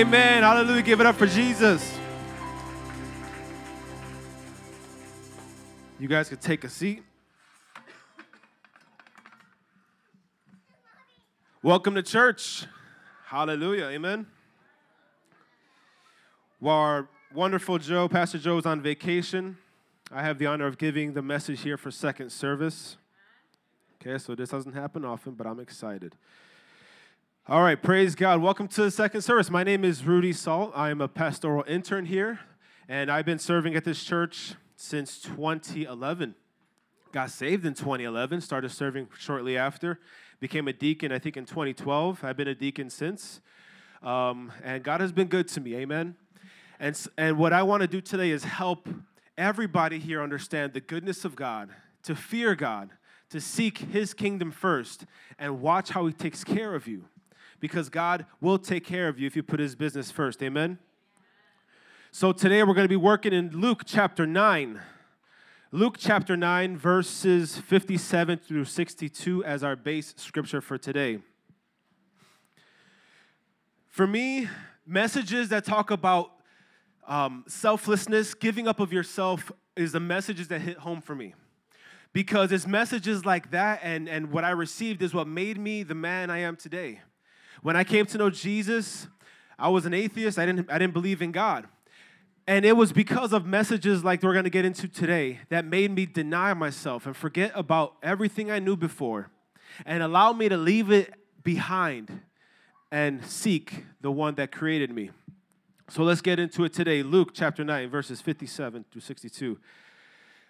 Amen. Hallelujah. Give it up for Jesus. You guys could take a seat. Welcome to church. Hallelujah. Amen. While our wonderful Joe, Pastor Joe, is on vacation, I have the honor of giving the message here for second service. Okay, so this doesn't happen often, but I'm excited. All right, praise God. Welcome to the second service. My name is Rudy Salt. I am a pastoral intern here, and I've been serving at this church since 2011. Got saved in 2011, started serving shortly after, became a deacon, I think, in 2012. I've been a deacon since, um, and God has been good to me. Amen. And, and what I want to do today is help everybody here understand the goodness of God, to fear God, to seek His kingdom first, and watch how He takes care of you because God will take care of you if you put his business first. Amen? So today we're going to be working in Luke chapter 9. Luke chapter 9, verses 57 through 62 as our base scripture for today. For me, messages that talk about um, selflessness, giving up of yourself, is the messages that hit home for me. Because it's messages like that and, and what I received is what made me the man I am today. When I came to know Jesus, I was an atheist. I didn't, I didn't believe in God. And it was because of messages like we're going to get into today that made me deny myself and forget about everything I knew before and allow me to leave it behind and seek the one that created me. So let's get into it today. Luke chapter 9, verses 57 through 62.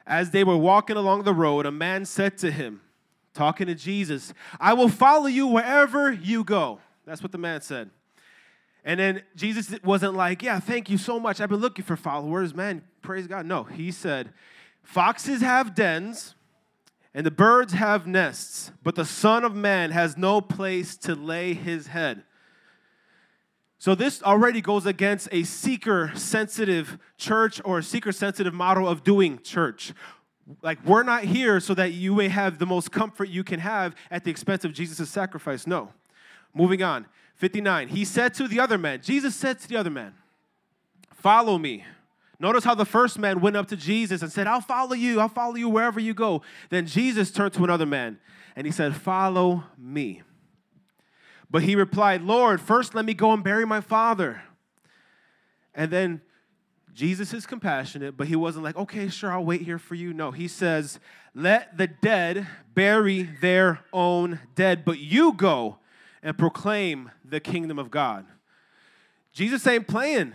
As they were walking along the road, a man said to him, talking to Jesus, I will follow you wherever you go. That's what the man said. And then Jesus wasn't like, Yeah, thank you so much. I've been looking for followers. Man, praise God. No, he said, Foxes have dens and the birds have nests, but the Son of Man has no place to lay his head. So, this already goes against a seeker sensitive church or a seeker sensitive model of doing church. Like, we're not here so that you may have the most comfort you can have at the expense of Jesus' sacrifice. No. Moving on. 59. He said to the other man, Jesus said to the other man, Follow me. Notice how the first man went up to Jesus and said, I'll follow you. I'll follow you wherever you go. Then Jesus turned to another man and he said, Follow me. But he replied, Lord, first let me go and bury my father. And then Jesus is compassionate, but he wasn't like, okay, sure, I'll wait here for you. No, he says, let the dead bury their own dead, but you go and proclaim the kingdom of God. Jesus ain't playing.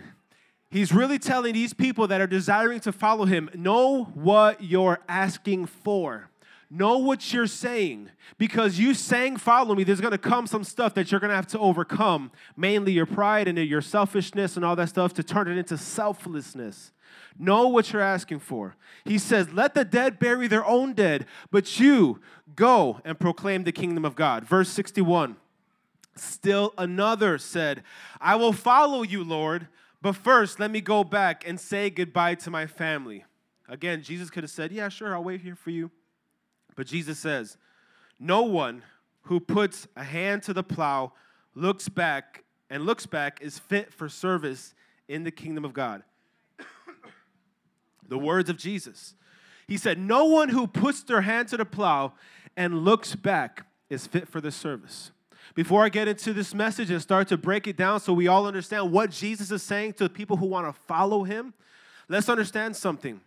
He's really telling these people that are desiring to follow him know what you're asking for. Know what you're saying. Because you saying, Follow me, there's to come some stuff that you're to have to overcome, mainly your pride and your selfishness and all that stuff, to turn it into selflessness. Know what you're asking for. He says, Let the dead bury their own dead, but you go and proclaim the kingdom of God. Verse 61. Still another said, I will follow you, Lord, but first let me go back and say goodbye to my family. Again, Jesus could have said, Yeah, sure, I'll wait here for you. But Jesus says, No one who puts a hand to the plow looks back and looks back is fit for service in the kingdom of God. the words of Jesus. He said, No one who puts their hand to the plow and looks back is fit for the service. Before I get into this message and start to break it down so we all understand what Jesus is saying to people who want to follow him, let's understand something.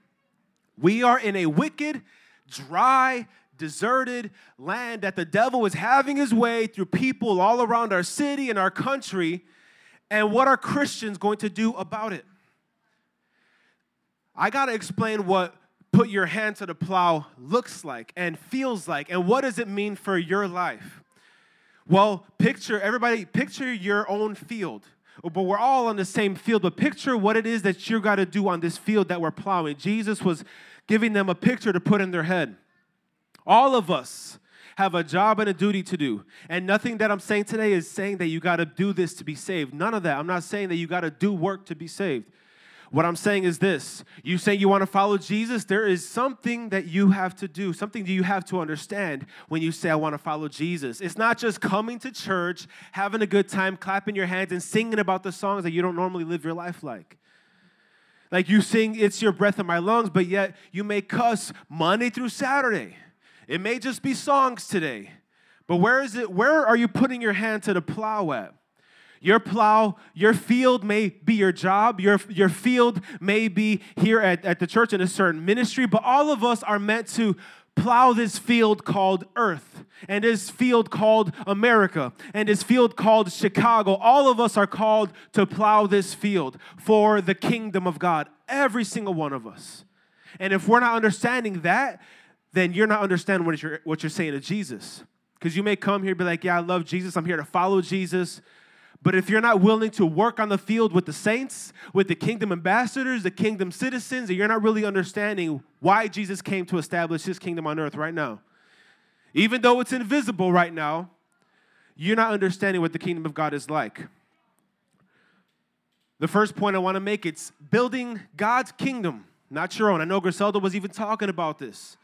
We are in a wicked, dry, deserted land that the devil is having his way through people all around our city and our country. And what are Christians going to do about it? I got to explain what put your hand to the plow looks like and feels like, and what does it mean for your life? Well, picture, everybody, picture your own field. But we're all on the same field, but picture what it is that you got to do on this field that we're plowing. Jesus was giving them a picture to put in their head. All of us have a job and a duty to do. And nothing that I'm saying today is saying that you got to do this to be saved. None of that. I'm not saying that you got to do work to be saved. What I'm saying is this you say you want to follow Jesus, there is something that you have to do, something that you have to understand when you say, I want to follow Jesus. It's not just coming to church, having a good time, clapping your hands, and singing about the songs that you don't normally live your life like. Like you sing, It's Your Breath in My Lungs, but yet you may cuss Monday through Saturday. It may just be songs today. But where is it? Where are you putting your hand to the plow at? Your plow, your field may be your job, your, your field may be here at, at the church in a certain ministry, but all of us are meant to plow this field called earth and this field called America and this field called Chicago. All of us are called to plow this field for the kingdom of God, every single one of us. And if we're not understanding that, then you're not understanding what you're, what you're saying to Jesus. Because you may come here and be like, Yeah, I love Jesus. I'm here to follow Jesus. But if you're not willing to work on the field with the saints, with the kingdom ambassadors, the kingdom citizens, and you're not really understanding why Jesus came to establish his kingdom on earth right now, even though it's invisible right now, you're not understanding what the kingdom of God is like. The first point I want to make it's building God's kingdom, not your own. I know Griselda was even talking about this.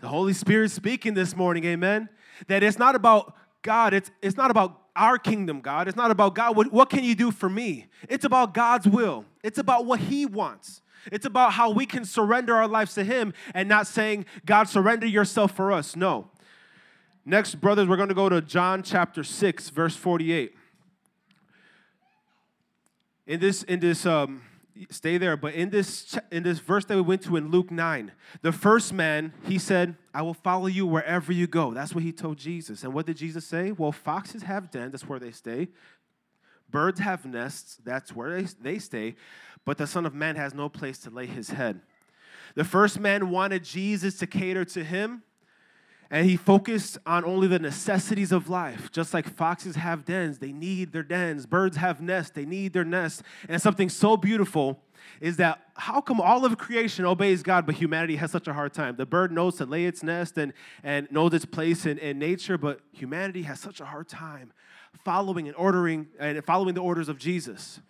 The Holy Spirit speaking this morning, amen. That it's not about God, it's, it's not about our kingdom, God. It's not about God, what, what can you do for me? It's about God's will. It's about what He wants. It's about how we can surrender our lives to Him and not saying, God, surrender yourself for us. No. Next, brothers, we're going to go to John chapter 6, verse 48. In this, in this, um, stay there, but in this, in this verse that we went to in Luke 9, the first man, he said, I will follow you wherever you go. That's what he told Jesus. And what did Jesus say? Well, foxes have dens, that's where they stay. Birds have nests, that's where they, they stay. But the Son of Man has no place to lay his head. The first man wanted Jesus to cater to him, and he focused on only the necessities of life. Just like foxes have dens, they need their dens. Birds have nests, they need their nests. And something so beautiful is that how come all of creation obeys God, but humanity has such a hard time? The bird knows to lay its nest and, and knows its place in, in nature, but humanity has such a hard time following and ordering and following the orders of Jesus.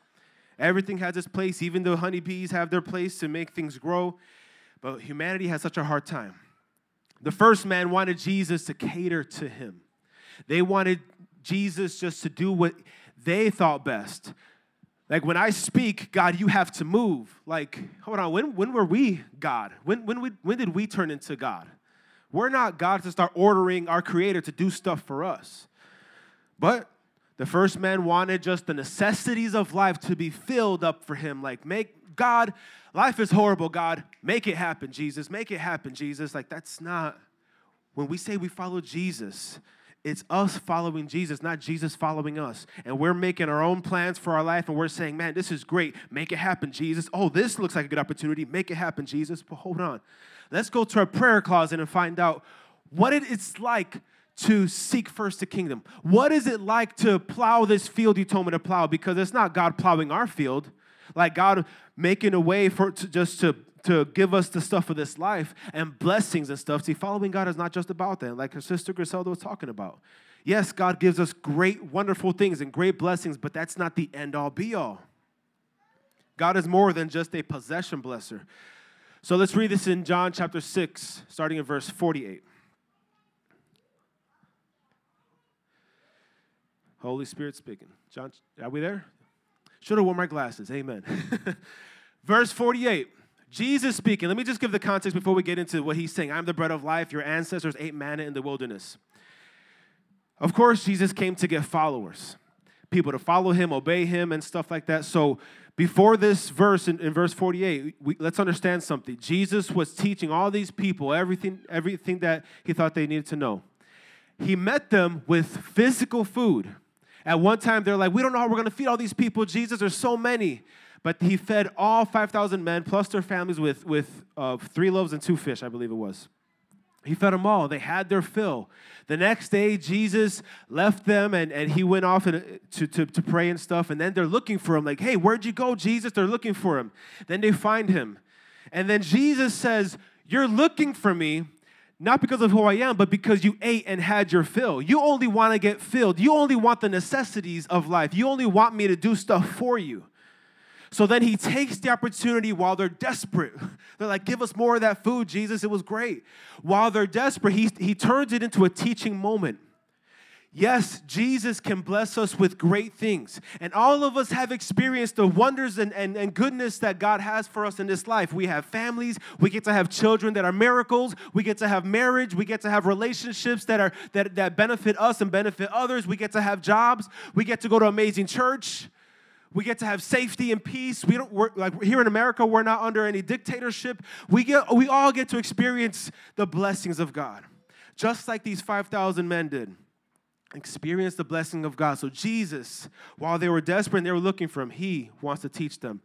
Everything has its place, even the honeybees have their place to make things grow, but humanity has such a hard time. The first man wanted Jesus to cater to him. They wanted Jesus just to do what they thought best. Like when I speak, God, you have to move. Like, hold on, when, when were we God? When, when, we, when did we turn into God? We're not God to start ordering our Creator to do stuff for us. But the first man wanted just the necessities of life to be filled up for him. Like, make God, life is horrible, God. Make it happen, Jesus. Make it happen, Jesus. Like, that's not, when we say we follow Jesus, it's us following Jesus, not Jesus following us. And we're making our own plans for our life and we're saying, man, this is great. Make it happen, Jesus. Oh, this looks like a good opportunity. Make it happen, Jesus. But hold on. Let's go to our prayer closet and find out what it's like to seek first the kingdom. What is it like to plow this field you told me to plow? Because it's not God plowing our field, like God making a way for to, just to to give us the stuff of this life and blessings and stuff. See, following God is not just about that, like her sister Griselda was talking about. Yes, God gives us great, wonderful things and great blessings, but that's not the end all be all. God is more than just a possession blesser. So let's read this in John chapter 6, starting in verse 48. Holy Spirit speaking. John, are we there? Should have worn my glasses. Amen. Verse 48. Jesus speaking. Let me just give the context before we get into what he's saying. I'm the bread of life. Your ancestors ate manna in the wilderness. Of course, Jesus came to get followers, people to follow him, obey him, and stuff like that. So, before this verse in, in verse 48, we, let's understand something. Jesus was teaching all these people everything, everything that he thought they needed to know. He met them with physical food at one time, they're like, we don't know how we're going to feed all these people, Jesus. There's so many. But he fed all 5,000 men plus their families with, with uh, three loaves and two fish, I believe it was. He fed them all. They had their fill. The next day, Jesus left them and, and he went off and, to, to, to pray and stuff. And then they're looking for him, like, hey, where'd you go, Jesus? They're looking for him. Then they find him. And then Jesus says, You're looking for me not because of who I am, but because you ate and had your fill. You only want to get filled. You only want the necessities of life. You only want me to do stuff for you. So then he takes the opportunity while they're desperate. They're like, give us more of that food, Jesus. It was great. While they're desperate, he, he turns it into a teaching moment. Yes, Jesus can bless us with great things. And all of us have experienced the wonders and, and, and goodness that God has for us in this life. We have families, we get to have children that are miracles, we get to have marriage, we get to have relationships that are that, that benefit us and benefit others, we get to have jobs, we get to go to amazing church. We get to have safety and peace. We don't work like here in America, we're not under any dictatorship. We get we all get to experience the blessings of God. Just like these 5,000 men did experience the blessing of God. So, Jesus, while they were desperate and they were looking for him, he wants to teach them.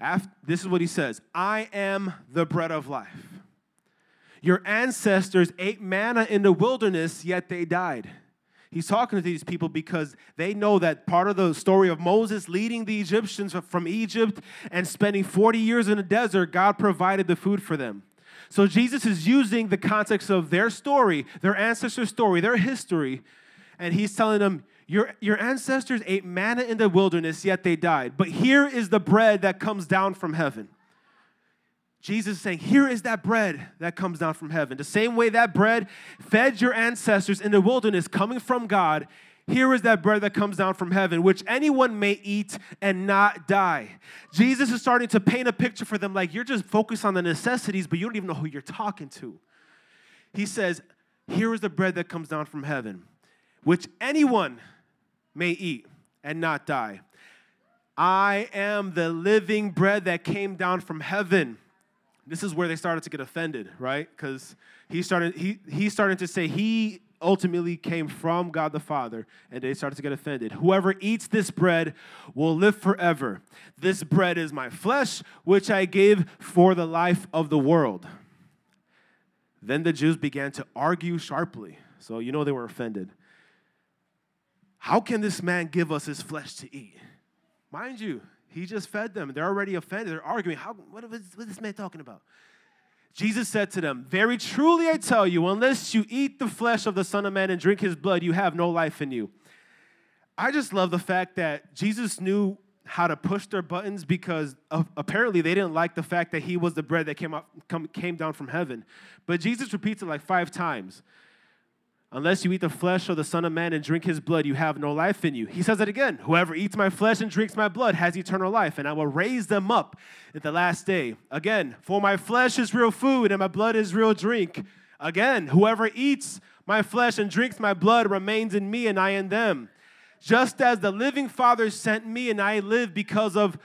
After, this is what he says I am the bread of life. Your ancestors ate manna in the wilderness, yet they died. He's talking to these people because they know that part of the story of Moses leading the Egyptians from Egypt and spending 40 years in the desert, God provided the food for them. So Jesus is using the context of their story, their ancestors' story, their history, and he's telling them, your, your ancestors ate manna in the wilderness, yet they died. But here is the bread that comes down from heaven. Jesus is saying, Here is that bread that comes down from heaven. The same way that bread fed your ancestors in the wilderness, coming from God, here is that bread that comes down from heaven, which anyone may eat and not die. Jesus is starting to paint a picture for them like you're just focused on the necessities, but you don't even know who you're talking to. He says, Here is the bread that comes down from heaven, which anyone may eat and not die. I am the living bread that came down from heaven. This is where they started to get offended, right? Because he started he he started to say he ultimately came from God the Father, and they started to get offended. Whoever eats this bread will live forever. This bread is my flesh, which I gave for the life of the world. Then the Jews began to argue sharply. So, you know, they were offended. How can this man give us his flesh to eat? Mind you, he just fed them. They're already offended. They're arguing. How, what is this man talking about? Jesus said to them, Very truly I tell you, unless you eat the flesh of the Son of Man and drink his blood, you have no life in you. I just love the fact that Jesus knew how to push their buttons because uh, apparently they didn't like the fact that he was the bread that came, up, come, came down from heaven. But Jesus repeats it like five times. Unless you eat the flesh of the Son of Man and drink his blood, you have no life in you. He says it again Whoever eats my flesh and drinks my blood has eternal life, and I will raise them up at the last day. Again, for my flesh is real food and my blood is real drink. Again, whoever eats my flesh and drinks my blood remains in me and I in them. Just as the living Father sent me and I live because of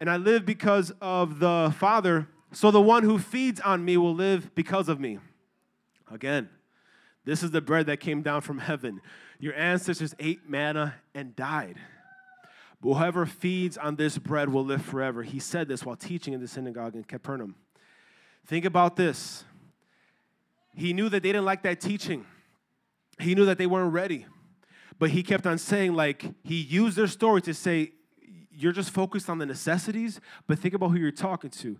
and I live because of the Father, so the one who feeds on me will live because of me. Again, this is the bread that came down from heaven. Your ancestors ate manna and died. But whoever feeds on this bread will live forever. He said this while teaching in the synagogue in Capernaum. Think about this. He knew that they didn't like that teaching. He knew that they weren't ready. But he kept on saying, like, he used their story to say, you're just focused on the necessities, but think about who you're talking to.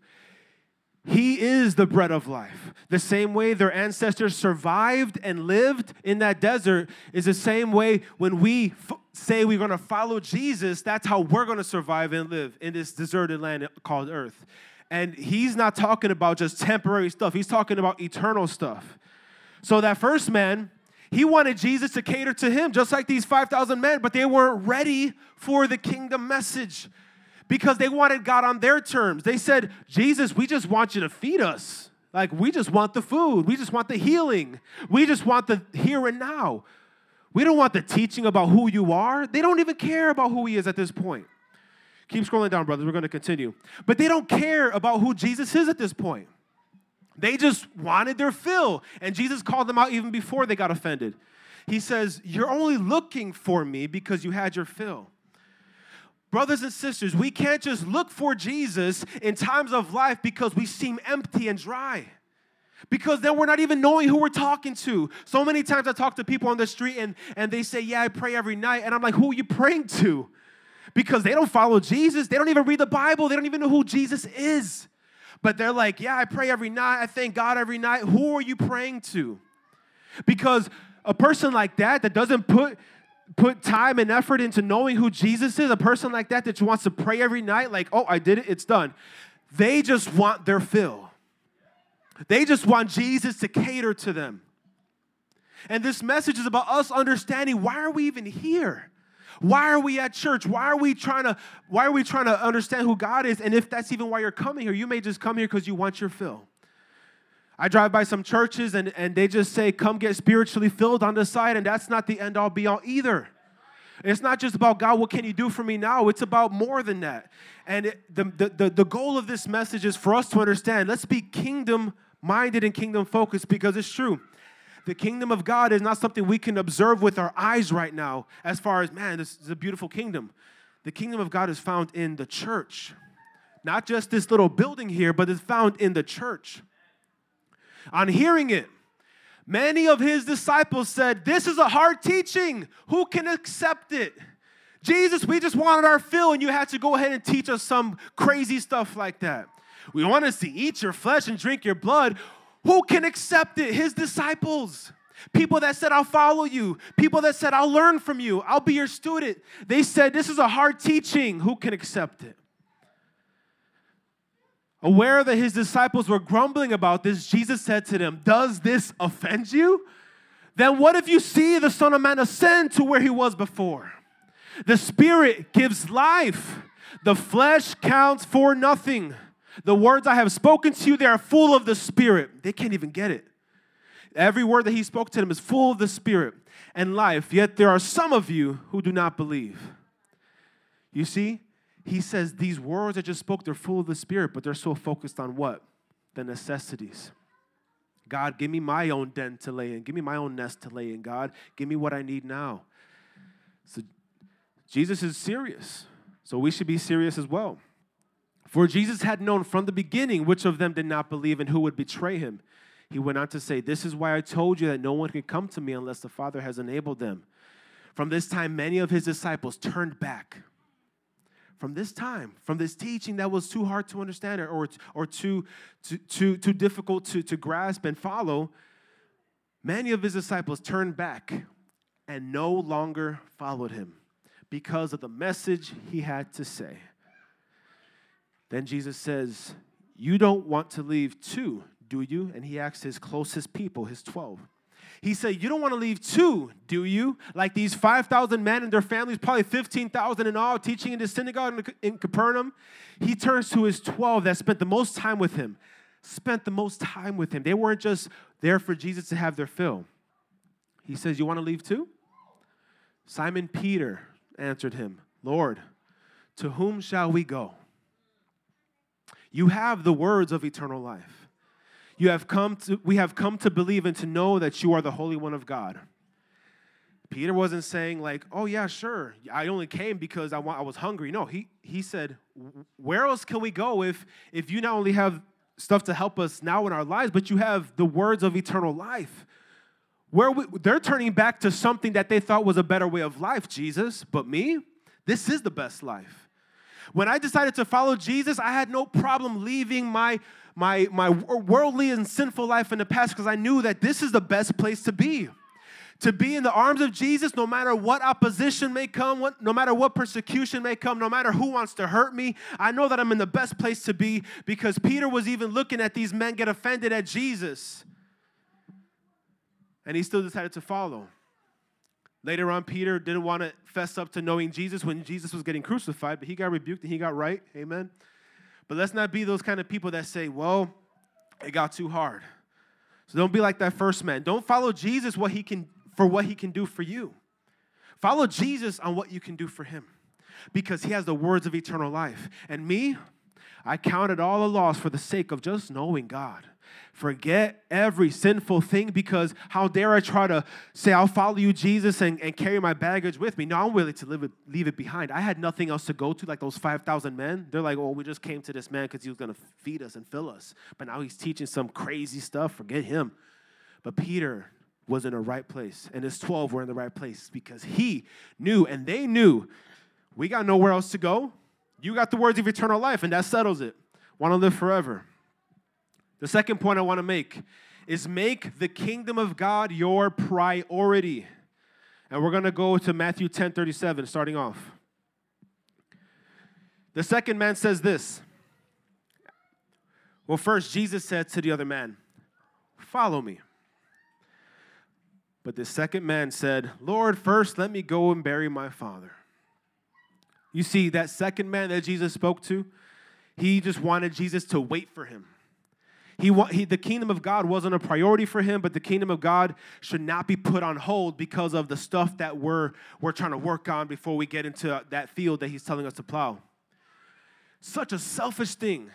He is the bread of life. The same way their ancestors survived and lived in that desert is the same way when we f- say we're going to follow Jesus, that's how we're going to survive and live in this deserted land called earth. And he's not talking about just temporary stuff, he's talking about eternal stuff. So that first man, he wanted Jesus to cater to him, just like these 5,000 men, but they weren't ready for the kingdom message because they wanted God on their terms. They said, Jesus, we just want you to feed us. Like, we just want the food. We just want the healing. We just want the here and now. We don't want the teaching about who you are. They don't even care about who he is at this point. Keep scrolling down, brothers. We're going to continue. But they don't care about who Jesus is at this point. They just wanted their fill. And Jesus called them out even before they got offended. He says, You're only looking for me because you had your fill. Brothers and sisters, we can't just look for Jesus in times of life because we seem empty and dry. Because then we're not even knowing who we're talking to. So many times I talk to people on the street and, and they say, Yeah, I pray every night. And I'm like, Who are you praying to? Because they don't follow Jesus. They don't even read the Bible. They don't even know who Jesus is. But they're like, Yeah, I pray every night. I thank God every night. Who are you praying to? Because a person like that, that doesn't put put time and effort into knowing who Jesus is, a person like that that wants to pray every night, like, oh, I did it, it's done. They just want their fill. They just want Jesus to cater to them. And this message is about us understanding why are we even here? Why are we at church? Why are we trying to why are we trying to understand who God is? And if that's even why you're coming here, you may just come here because you want your fill. I drive by some churches and, and they just say, come get spiritually filled on the side, and that's not the end all be all either. It's not just about God, what can you do for me now? It's about more than that. And it, the, the, the, the goal of this message is for us to understand let's be kingdom minded and kingdom focused because it's true. The kingdom of God is not something we can observe with our eyes right now, as far as, man, this is a beautiful kingdom. The kingdom of God is found in the church. Not just this little building here, but it's found in the church. On hearing it, many of his disciples said, This is a hard teaching. Who can accept it? Jesus, we just wanted our fill, and you had to go ahead and teach us some crazy stuff like that. We want us to eat your flesh and drink your blood. Who can accept it? His disciples. People that said, I'll follow you. People that said, I'll learn from you. I'll be your student. They said, This is a hard teaching. Who can accept it? Aware that his disciples were grumbling about this, Jesus said to them, Does this offend you? Then what if you see the Son of Man ascend to where he was before? The Spirit gives life, the flesh counts for nothing. The words I have spoken to you, they are full of the Spirit. They can't even get it. Every word that he spoke to them is full of the Spirit and life, yet there are some of you who do not believe. You see, he says these words I just spoke, they're full of the Spirit, but they're so focused on what? The necessities. God, give me my own den to lay in. Give me my own nest to lay in. God, give me what I need now. So Jesus is serious. So we should be serious as well. For Jesus had known from the beginning which of them did not believe and who would betray him. He went on to say, This is why I told you that no one can come to me unless the Father has enabled them. From this time, many of his disciples turned back from this time, from this teaching that was too hard to understand or, or too, too, too, too difficult to, to grasp and follow, many of his disciples turned back and no longer followed him because of the message he had to say. Then Jesus says, You don't want to leave too, do you? And he asks his closest people, his 12. He said, You don't want to leave too, do you? Like these 5,000 men and their families, probably 15,000 in all, teaching in the synagogue in Capernaum. He turns to his 12 that spent the most time with him, spent the most time with him. They weren't just there for Jesus to have their fill. He says, You want to leave too? Simon Peter answered him, Lord, to whom shall we go? You have the words of eternal life. You have come to, we have come to believe and to know that you are the Holy One of God. Peter wasn't saying like, "Oh yeah, sure. I only came because I, want, I was hungry." No, he he said, "Where else can we go if if you not only have stuff to help us now in our lives, but you have the words of eternal life?" Where we, they're turning back to something that they thought was a better way of life, Jesus. But me, this is the best life. When I decided to follow Jesus, I had no problem leaving my my, my worldly and sinful life in the past because I knew that this is the best place to be. To be in the arms of Jesus, no matter what opposition may come, what, no matter what persecution may come, no matter who wants to hurt me, I know that I'm in the best place to be because Peter was even looking at these men get offended at Jesus. And he still decided to follow. Later on, Peter didn't want to fess up to knowing Jesus when Jesus was getting crucified, but he got rebuked and he got right. Amen. But let's not be those kind of people that say, well, it got too hard. So don't be like that first man. Don't follow Jesus what he can for what he can do for you. Follow Jesus on what you can do for him. Because he has the words of eternal life. And me, I count it all a loss for the sake of just knowing God. Forget every sinful thing because how dare I try to say, I'll follow you, Jesus, and, and carry my baggage with me? No, I'm willing to it, leave it behind. I had nothing else to go to, like those 5,000 men. They're like, oh, we just came to this man because he was going to feed us and fill us. But now he's teaching some crazy stuff. Forget him. But Peter was in the right place, and his 12 were in the right place because he knew and they knew we got nowhere else to go. You got the words of eternal life, and that settles it. Want to live forever. The second point I want to make is make the kingdom of God your priority. And we're going to go to Matthew 10 37, starting off. The second man says this. Well, first, Jesus said to the other man, Follow me. But the second man said, Lord, first let me go and bury my father. You see, that second man that Jesus spoke to, he just wanted Jesus to wait for him. He, he, the kingdom of God wasn't a priority for him, but the kingdom of God should not be put on hold because of the stuff that we're, we're trying to work on before we get into that field that he's telling us to plow. Such a selfish thing.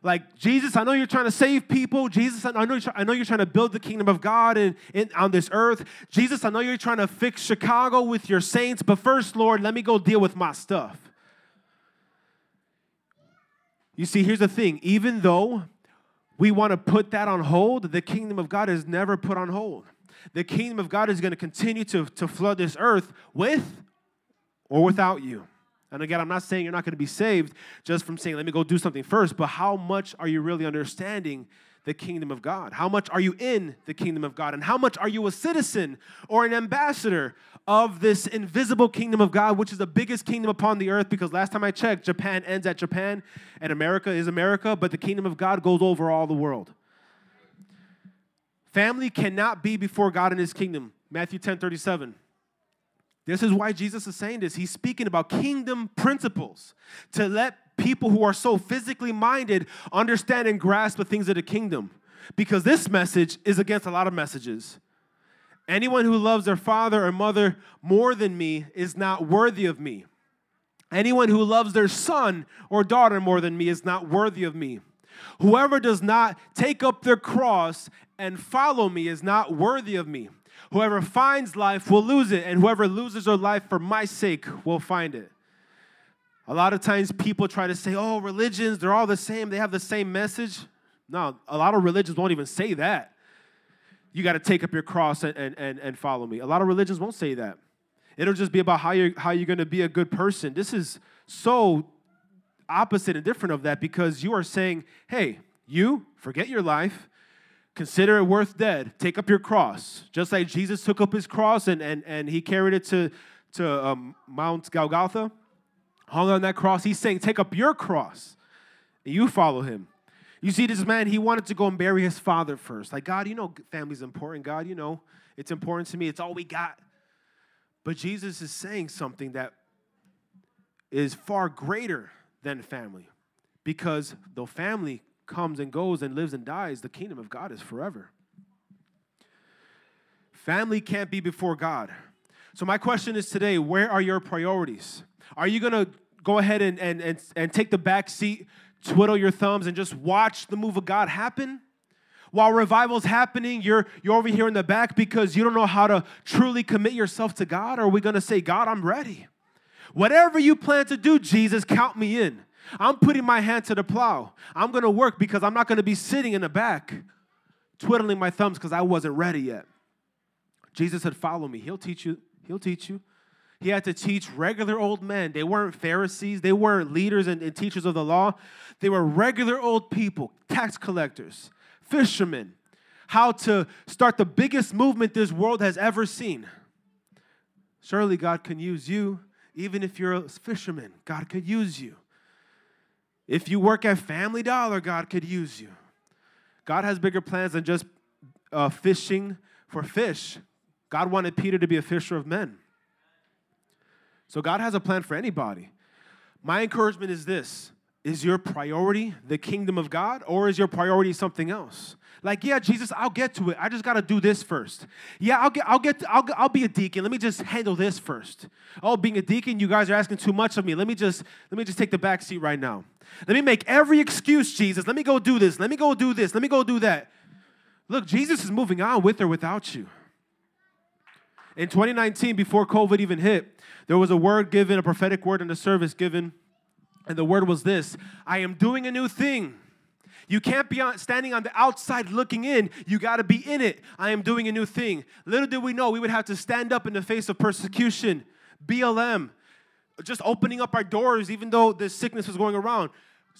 Like jesus i know you're trying to save people. Jesus i know you're, I know you're trying to build the kingdom of god in, in, on this earth. Jesus i know you're trying to fix chicago with your saints but first lord let me go deal with my stuff. You see here's the thing. Even though we want to put that on hold. The kingdom of god is never put on hold. The kingdom of god is going to continue to, to flood this earth with or without you. And again, I'm not saying you're not going to be saved just from saying, let me go do something first, but how much are you really understanding the kingdom of God? How much are you in the kingdom of God? And how much are you a citizen or an ambassador of this invisible kingdom of God, which is the biggest kingdom upon the earth? Because last time I checked, Japan ends at Japan and America is America, but the kingdom of God goes over all the world. Family cannot be before God in his kingdom. Matthew 10 37. This is why Jesus is saying this. He's speaking about kingdom principles to let people who are so physically minded understand and grasp the things of the kingdom. Because this message is against a lot of messages. Anyone who loves their father or mother more than me is not worthy of me. Anyone who loves their son or daughter more than me is not worthy of me. Whoever does not take up their cross and follow me is not worthy of me. Whoever finds life will lose it, and whoever loses their life for my sake will find it. A lot of times people try to say, oh, religions, they're all the same, they have the same message. No, a lot of religions won't even say that. You got to take up your cross and, and, and, follow me. A lot of religions won't say that. It'll just be about how you're, how you're going to be a good person. This is so opposite and different of that because you are saying, hey, you forget your life, consider it worth dead. Take up your cross. Just like Jesus took up his cross and, and, and he carried it to, to um, Mount Golgotha, hung on that cross. He's saying, Take up your cross and you follow him. You see, this man, he wanted to go and bury his father first. Like, God, you know, family's important. God, you know, it's important to me. It's all we got. But Jesus is saying something that is far greater than family. Because though family comes and goes and lives and dies, the kingdom of God is forever. Family can't be before God. So, my question is today where are your priorities? Are you going to go ahead and, and, and, and take the back seat, twiddle your thumbs, and just watch the move of God happen? While revival's happening, you're, you're over here in the back because you don't know how to truly commit yourself to God? Or are we going to say, God, I'm ready? Whatever you plan to do, Jesus, count me in. I'm putting my hand to the plow. I'm going to work because I'm not going to be sitting in the back twiddling my thumbs because I wasn't ready yet. Jesus said, Follow me. He'll teach you. He'll teach you. He had to teach regular old men. They weren't Pharisees, they weren't leaders and, and teachers of the law. They were regular old people, tax collectors, fishermen, how to start the biggest movement this world has ever seen. Surely God can use you, even if you're a fisherman. God could use you. If you work at Family Dollar, God could use you. God has bigger plans than just uh, fishing for fish. God wanted Peter to be a fisher of men. So God has a plan for anybody. My encouragement is this is your priority the kingdom of God or is your priority something else? Like, yeah, Jesus, I'll get to it. I just got to do this first. Yeah, I'll get, I'll get, I'll, I'll be a deacon. Let me just handle this first. Oh, being a deacon, you guys are asking too much of me. Let me just, let me just take the back seat right now. Let me make every excuse, Jesus. Let me go do this. Let me go do this. Let me go do that. Look, Jesus is moving on with or without you. In 2019, before COVID even hit, there was a word given, a prophetic word in the service given, and the word was this I am doing a new thing. You can't be standing on the outside looking in. You got to be in it. I am doing a new thing. Little did we know we would have to stand up in the face of persecution, BLM, just opening up our doors, even though the sickness was going around.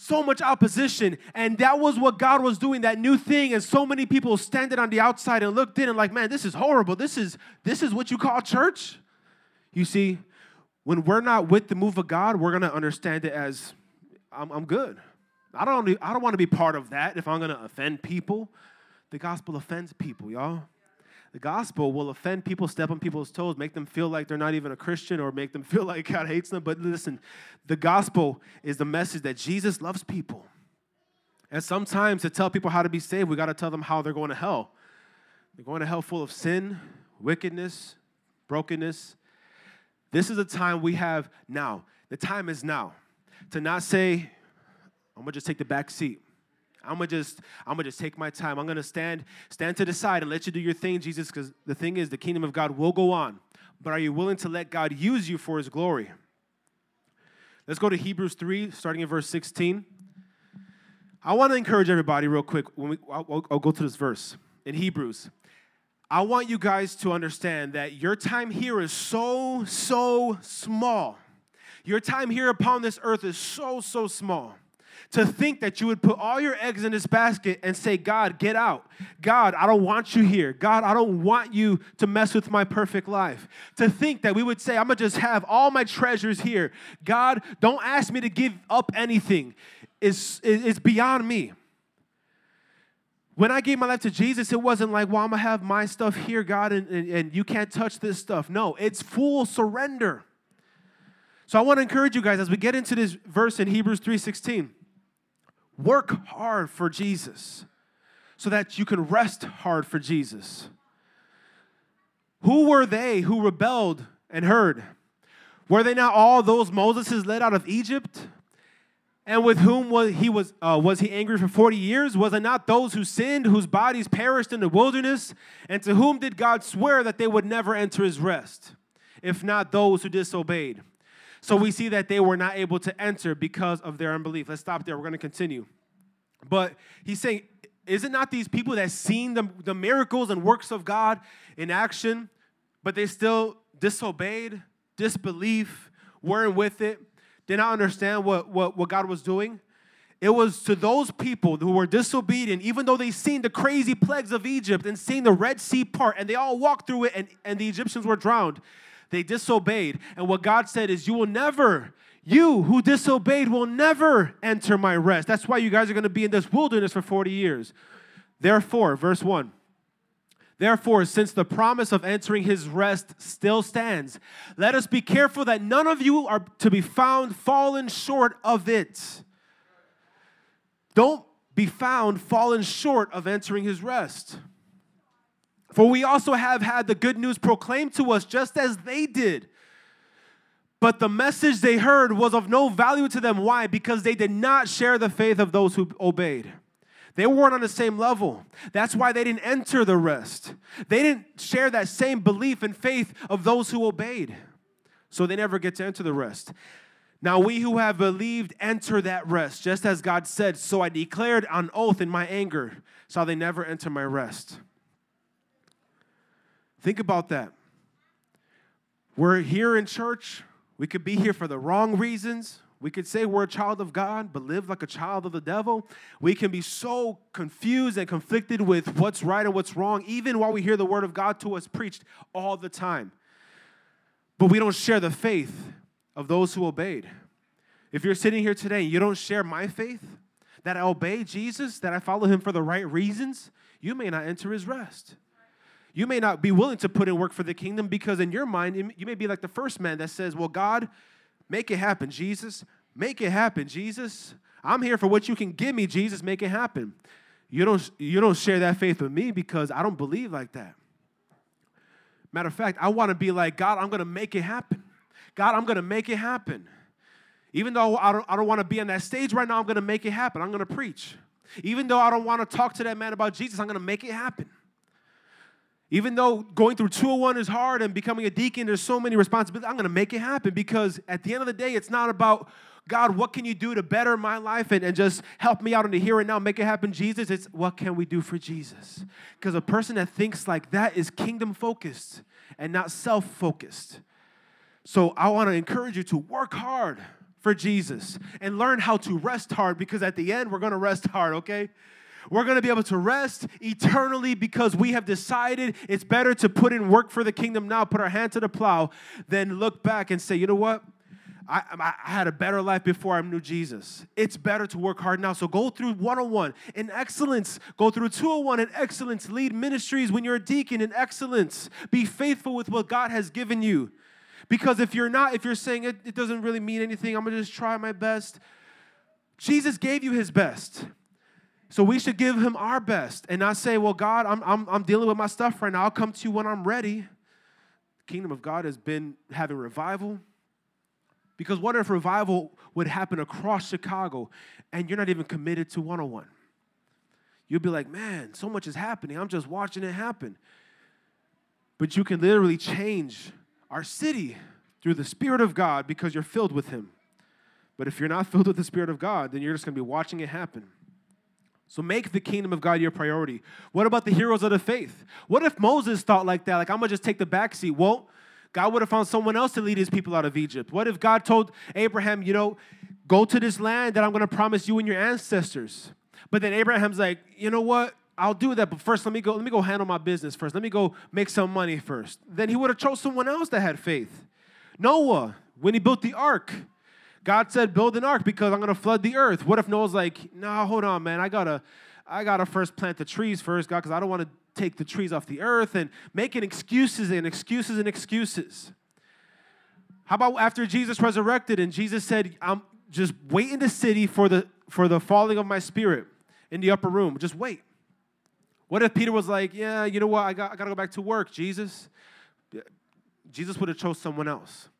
So much opposition. And that was what God was doing, that new thing. And so many people standing on the outside and looked in and like, man, this is horrible. This is this is what you call church. You see, when we're not with the move of God, we're gonna understand it as I'm, I'm good. I don't, I don't want to be part of that if I'm gonna offend people. The gospel offends people, y'all. The gospel will offend people, step on people's toes, make them feel like they're not even a Christian or make them feel like God hates them. But listen, the gospel is the message that Jesus loves people. And sometimes to tell people how to be saved, we got to tell them how they're going to hell. They're going to hell full of sin, wickedness, brokenness. This is a time we have now. The time is now to not say, I'm going to just take the back seat. I'm gonna just I'm gonna just take my time. I'm gonna stand stand to the side and let you do your thing, Jesus. Because the thing is, the kingdom of God will go on. But are you willing to let God use you for His glory? Let's go to Hebrews three, starting in verse 16. I want to encourage everybody real quick. When we, I'll, I'll go to this verse in Hebrews. I want you guys to understand that your time here is so so small. Your time here upon this earth is so so small to think that you would put all your eggs in this basket and say, God, get out. God, I don't want you here. God, I don't want you to mess with my perfect life. To think that we would say, I'm going to just have all my treasures here. God, don't ask me to give up anything. It's, it's beyond me. When I gave my life to Jesus, it wasn't like, well, I'm going to have my stuff here, God, and, and, and you can't touch this stuff. No, it's full surrender. So I want to encourage you guys as we get into this verse in Hebrews 3:16. Work hard for Jesus so that you can rest hard for Jesus. Who were they who rebelled and heard? Were they not all those Moses led out of Egypt? And with whom was he was uh, was he angry for 40 years? Was it not those who sinned, whose bodies perished in the wilderness? And to whom did God swear that they would never enter his rest? If not those who disobeyed. So we see that they were not able to enter because of their unbelief. Let's stop there. We're going to continue. But he's saying, is it not these people that seen the, the miracles and works of God in action, but they still disobeyed, disbelief, weren't with it, did not understand what, what, what God was doing? It was to those people who were disobedient, even though they seen the crazy plagues of Egypt and seen the Red Sea part, and they all walked through it, and, and the Egyptians were drowned. They disobeyed. And what God said is, You will never, you who disobeyed will never enter my rest. That's why you guys are going to be in this wilderness for 40 years. Therefore, verse 1. Therefore, since the promise of entering his rest still stands, let us be careful that none of you are to be found fallen short of it. Don't be found fallen short of entering his rest. For we also have had the good news proclaimed to us just as they did. But the message they heard was of no value to them. Why? Because they did not share the faith of those who obeyed. They weren't on the same level. That's why they didn't enter the rest. They didn't share that same belief and faith of those who obeyed. So they never get to enter the rest. Now we who have believed enter that rest, just as God said, So I declared on oath in my anger, shall they never enter my rest. Think about that. We're here in church. We could be here for the wrong reasons. We could say we're a child of God, but live like a child of the devil. We can be so confused and conflicted with what's right and what's wrong, even while we hear the word of God to us preached all the time. But we don't share the faith of those who obeyed. If you're sitting here today and you don't share my faith, that I obey Jesus, that I follow him for the right reasons, you may not enter his rest. You may not be willing to put in work for the kingdom because, in your mind, you may be like the first man that says, Well, God, make it happen, Jesus. Make it happen, Jesus. I'm here for what you can give me, Jesus. Make it happen. You don't, you don't share that faith with me because I don't believe like that. Matter of fact, I want to be like, God, I'm going to make it happen. God, I'm going to make it happen. Even though I don't, I don't want to be on that stage right now, I'm going to make it happen. I'm going to preach. Even though I don't want to talk to that man about Jesus, I'm going to make it happen. Even though going through 201 is hard and becoming a deacon, there's so many responsibilities. I'm going to make it happen because at the end of the day, it's not about, God, what can you do to better my life and, and just help me out in the here and now, make it happen, Jesus? It's what can we do for Jesus? Because a person that thinks like that is kingdom focused and not self focused. So I want to encourage you to work hard for Jesus and learn how to rest hard because at the end, we're gonna rest hard, okay? We're going to be able to rest eternally because we have decided it's better to put in work for the kingdom now, put our hand to the plow, than look back and say, you know what? I, I, had a better life before I knew Jesus. It's better to work hard now. So go through 101 in excellence. Go through 201 in excellence. Lead ministries when you're a deacon in excellence. Be faithful with what God has given you. Because if you're not, if you're saying it, it doesn't really mean anything, I'm gonna just try my best. Jesus gave you his best. So we should give him our best and not say, well, God, I'm, I'm, I'm dealing with my stuff right now. I'll come to you when I'm ready. The kingdom of God has been having revival. Because what if revival would happen across Chicago and you're not even committed to 101? You'll be like, man, so much is happening. I'm just watching it happen. But you can literally change our city through the Spirit of God because you're filled with Him. But if you're not filled with the Spirit of God, then you're just going to be watching it happen. So make the kingdom of God your priority. What about the heroes of the faith? What if Moses thought like that? Like, I'm to just take the back seat. Well, God would have found someone else to lead his people out of Egypt. What if God told Abraham, you know, go to this land that I'm to promise you and your ancestors? But then Abraham's like, you know what? I'll do that, but first let me go let me go handle my business first. Let me go make some money first. Then he would have chose someone else that had faith. Noah, when he built the ark, God said, build an ark because I'm gonna flood the earth. What if Noah's like, no, hold on, man. I gotta, I gotta first plant the trees first, God, because I don't want to take the trees off the earth and making excuses and excuses and excuses. How about after Jesus resurrected and Jesus said, I'm just wait in the city for the for the falling of my spirit in the upper room. Just wait. What if Peter was like, yeah, you know what? I got, I got to go back to work, Jesus? Jesus would have chose someone else.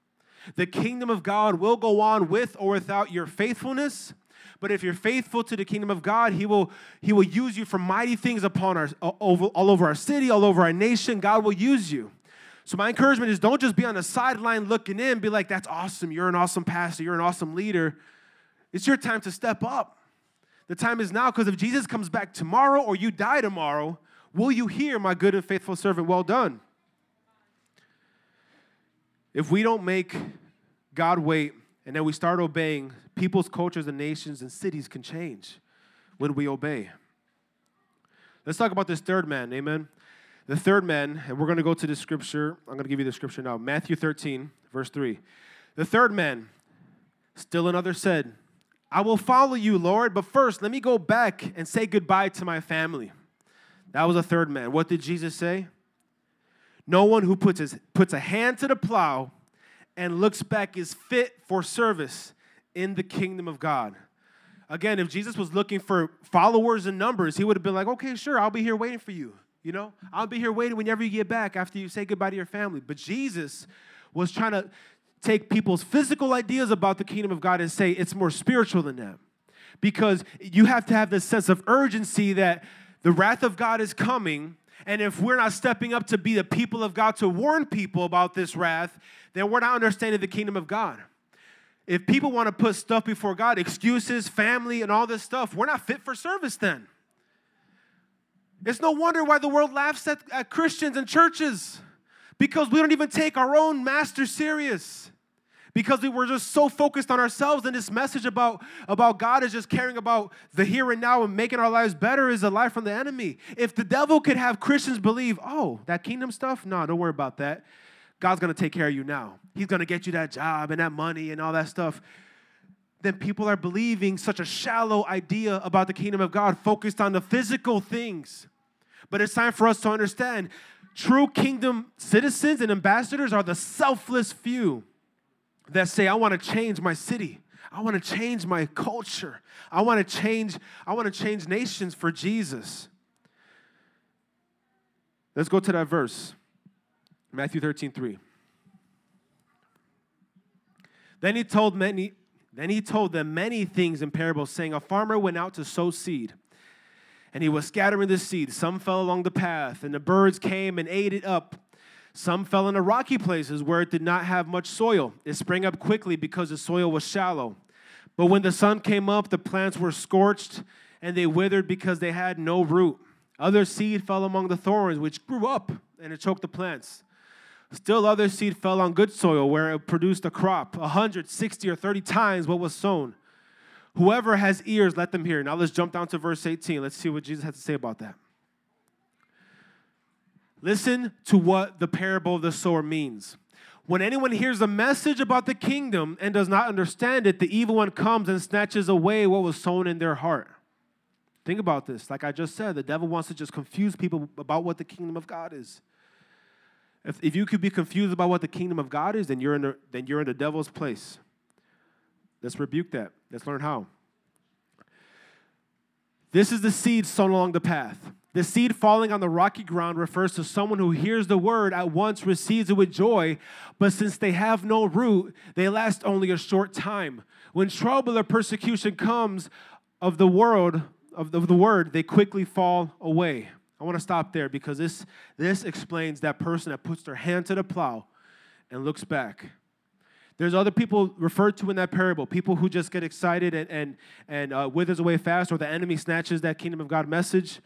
The kingdom of God will go on with or without your faithfulness. But if you're faithful to the kingdom of God, He will, he will use you for mighty things upon our, all over our city, all over our nation. God will use you. So, my encouragement is don't just be on the sideline looking in, be like, that's awesome. You're an awesome pastor. You're an awesome leader. It's your time to step up. The time is now because if Jesus comes back tomorrow or you die tomorrow, will you hear, my good and faithful servant, well done? If we don't make God wait and then we start obeying, people's cultures and nations and cities can change when we obey. Let's talk about this third man, amen. The third man, and we're going to go to the scripture. I'm going to give you the scripture now Matthew 13, verse 3. The third man, still another said, I will follow you, Lord, but first let me go back and say goodbye to my family. That was a third man. What did Jesus say? No one who puts, his, puts a hand to the plow and looks back is fit for service in the kingdom of God. Again, if Jesus was looking for followers and numbers, he would have been like, okay, sure, I'll be here waiting for you. You know, I'll be here waiting whenever you get back after you say goodbye to your family. But Jesus was trying to take people's physical ideas about the kingdom of God and say it's more spiritual than that. Because you have to have this sense of urgency that the wrath of God is coming. And if we're not stepping up to be the people of God to warn people about this wrath, then we're not understanding the kingdom of God. If people want to put stuff before God, excuses, family, and all this stuff, we're not fit for service then. It's no wonder why the world laughs at, at Christians and churches because we don't even take our own master serious because we were just so focused on ourselves and this message about, about god is just caring about the here and now and making our lives better is a lie from the enemy. If the devil could have christians believe oh that kingdom stuff no don't worry about that. God's going to take care of you now. He's going to get you that job and that money and all that stuff. Then people are believing such a shallow idea about the kingdom of god focused on the physical things. But it's time for us to understand True kingdom citizens and ambassadors are the selfless few that say, I want to change my city. I want to change my culture. I want to change, I want to change nations for Jesus. Let's go to that verse. Matthew 13, 3. Then he told many, then he told them many things in parables, saying, A farmer went out to sow seed and he was scattering the seed. Some fell along the path, and the birds came and ate it up. Some fell in the rocky places where it did not have much soil. It sprang up quickly because the soil was shallow. But when the sun came up, the plants were scorched and they withered because they had no root. Other seed fell among the thorns, which grew up and it choked the plants. Still, other seed fell on good soil where it produced a crop, a 160 or 30 times what was sown. Whoever has ears, let them hear. Now let's jump down to verse 18. Let's see what Jesus has to say about that. Listen to what the parable of the sower means. When anyone hears a message about the kingdom and does not understand it, the evil one comes and snatches away what was sown in their heart. Think about this. Like I just said, the devil wants to just confuse people about what the kingdom of God is. If, if you could be confused about what the kingdom of God is, then you're in the, then you're in the devil's place. Let's rebuke that. Let's learn how. This is the seed sown along the path. The seed falling on the rocky ground refers to someone who hears the word at once, receives it with joy, but since they have no root, they last only a short time. When trouble or persecution comes of the world, of the, of the word, they quickly fall away. I want to stop there because this, this explains that person that puts their hand to the plow and looks back. There's other people referred to in that parable, people who just get excited and, and, and uh, withers away fast, or the enemy snatches that kingdom of God message,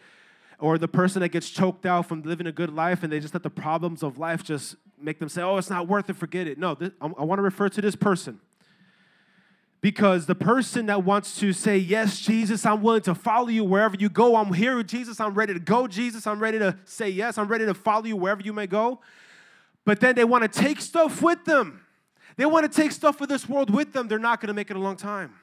or the person that gets choked out from living a good life and they just let the problems of life just make them say, oh, it's not worth it, forget it. No, this, I, I want to refer to this person. Because the person that wants to say, Yes, Jesus, I'm willing to follow you wherever you go. I'm here with Jesus. I'm ready to go, Jesus. I'm ready to say yes. I'm ready to follow you wherever you may go. But then they want to take stuff with them. They want to take stuff of this world with them. They're not going to make it a long time.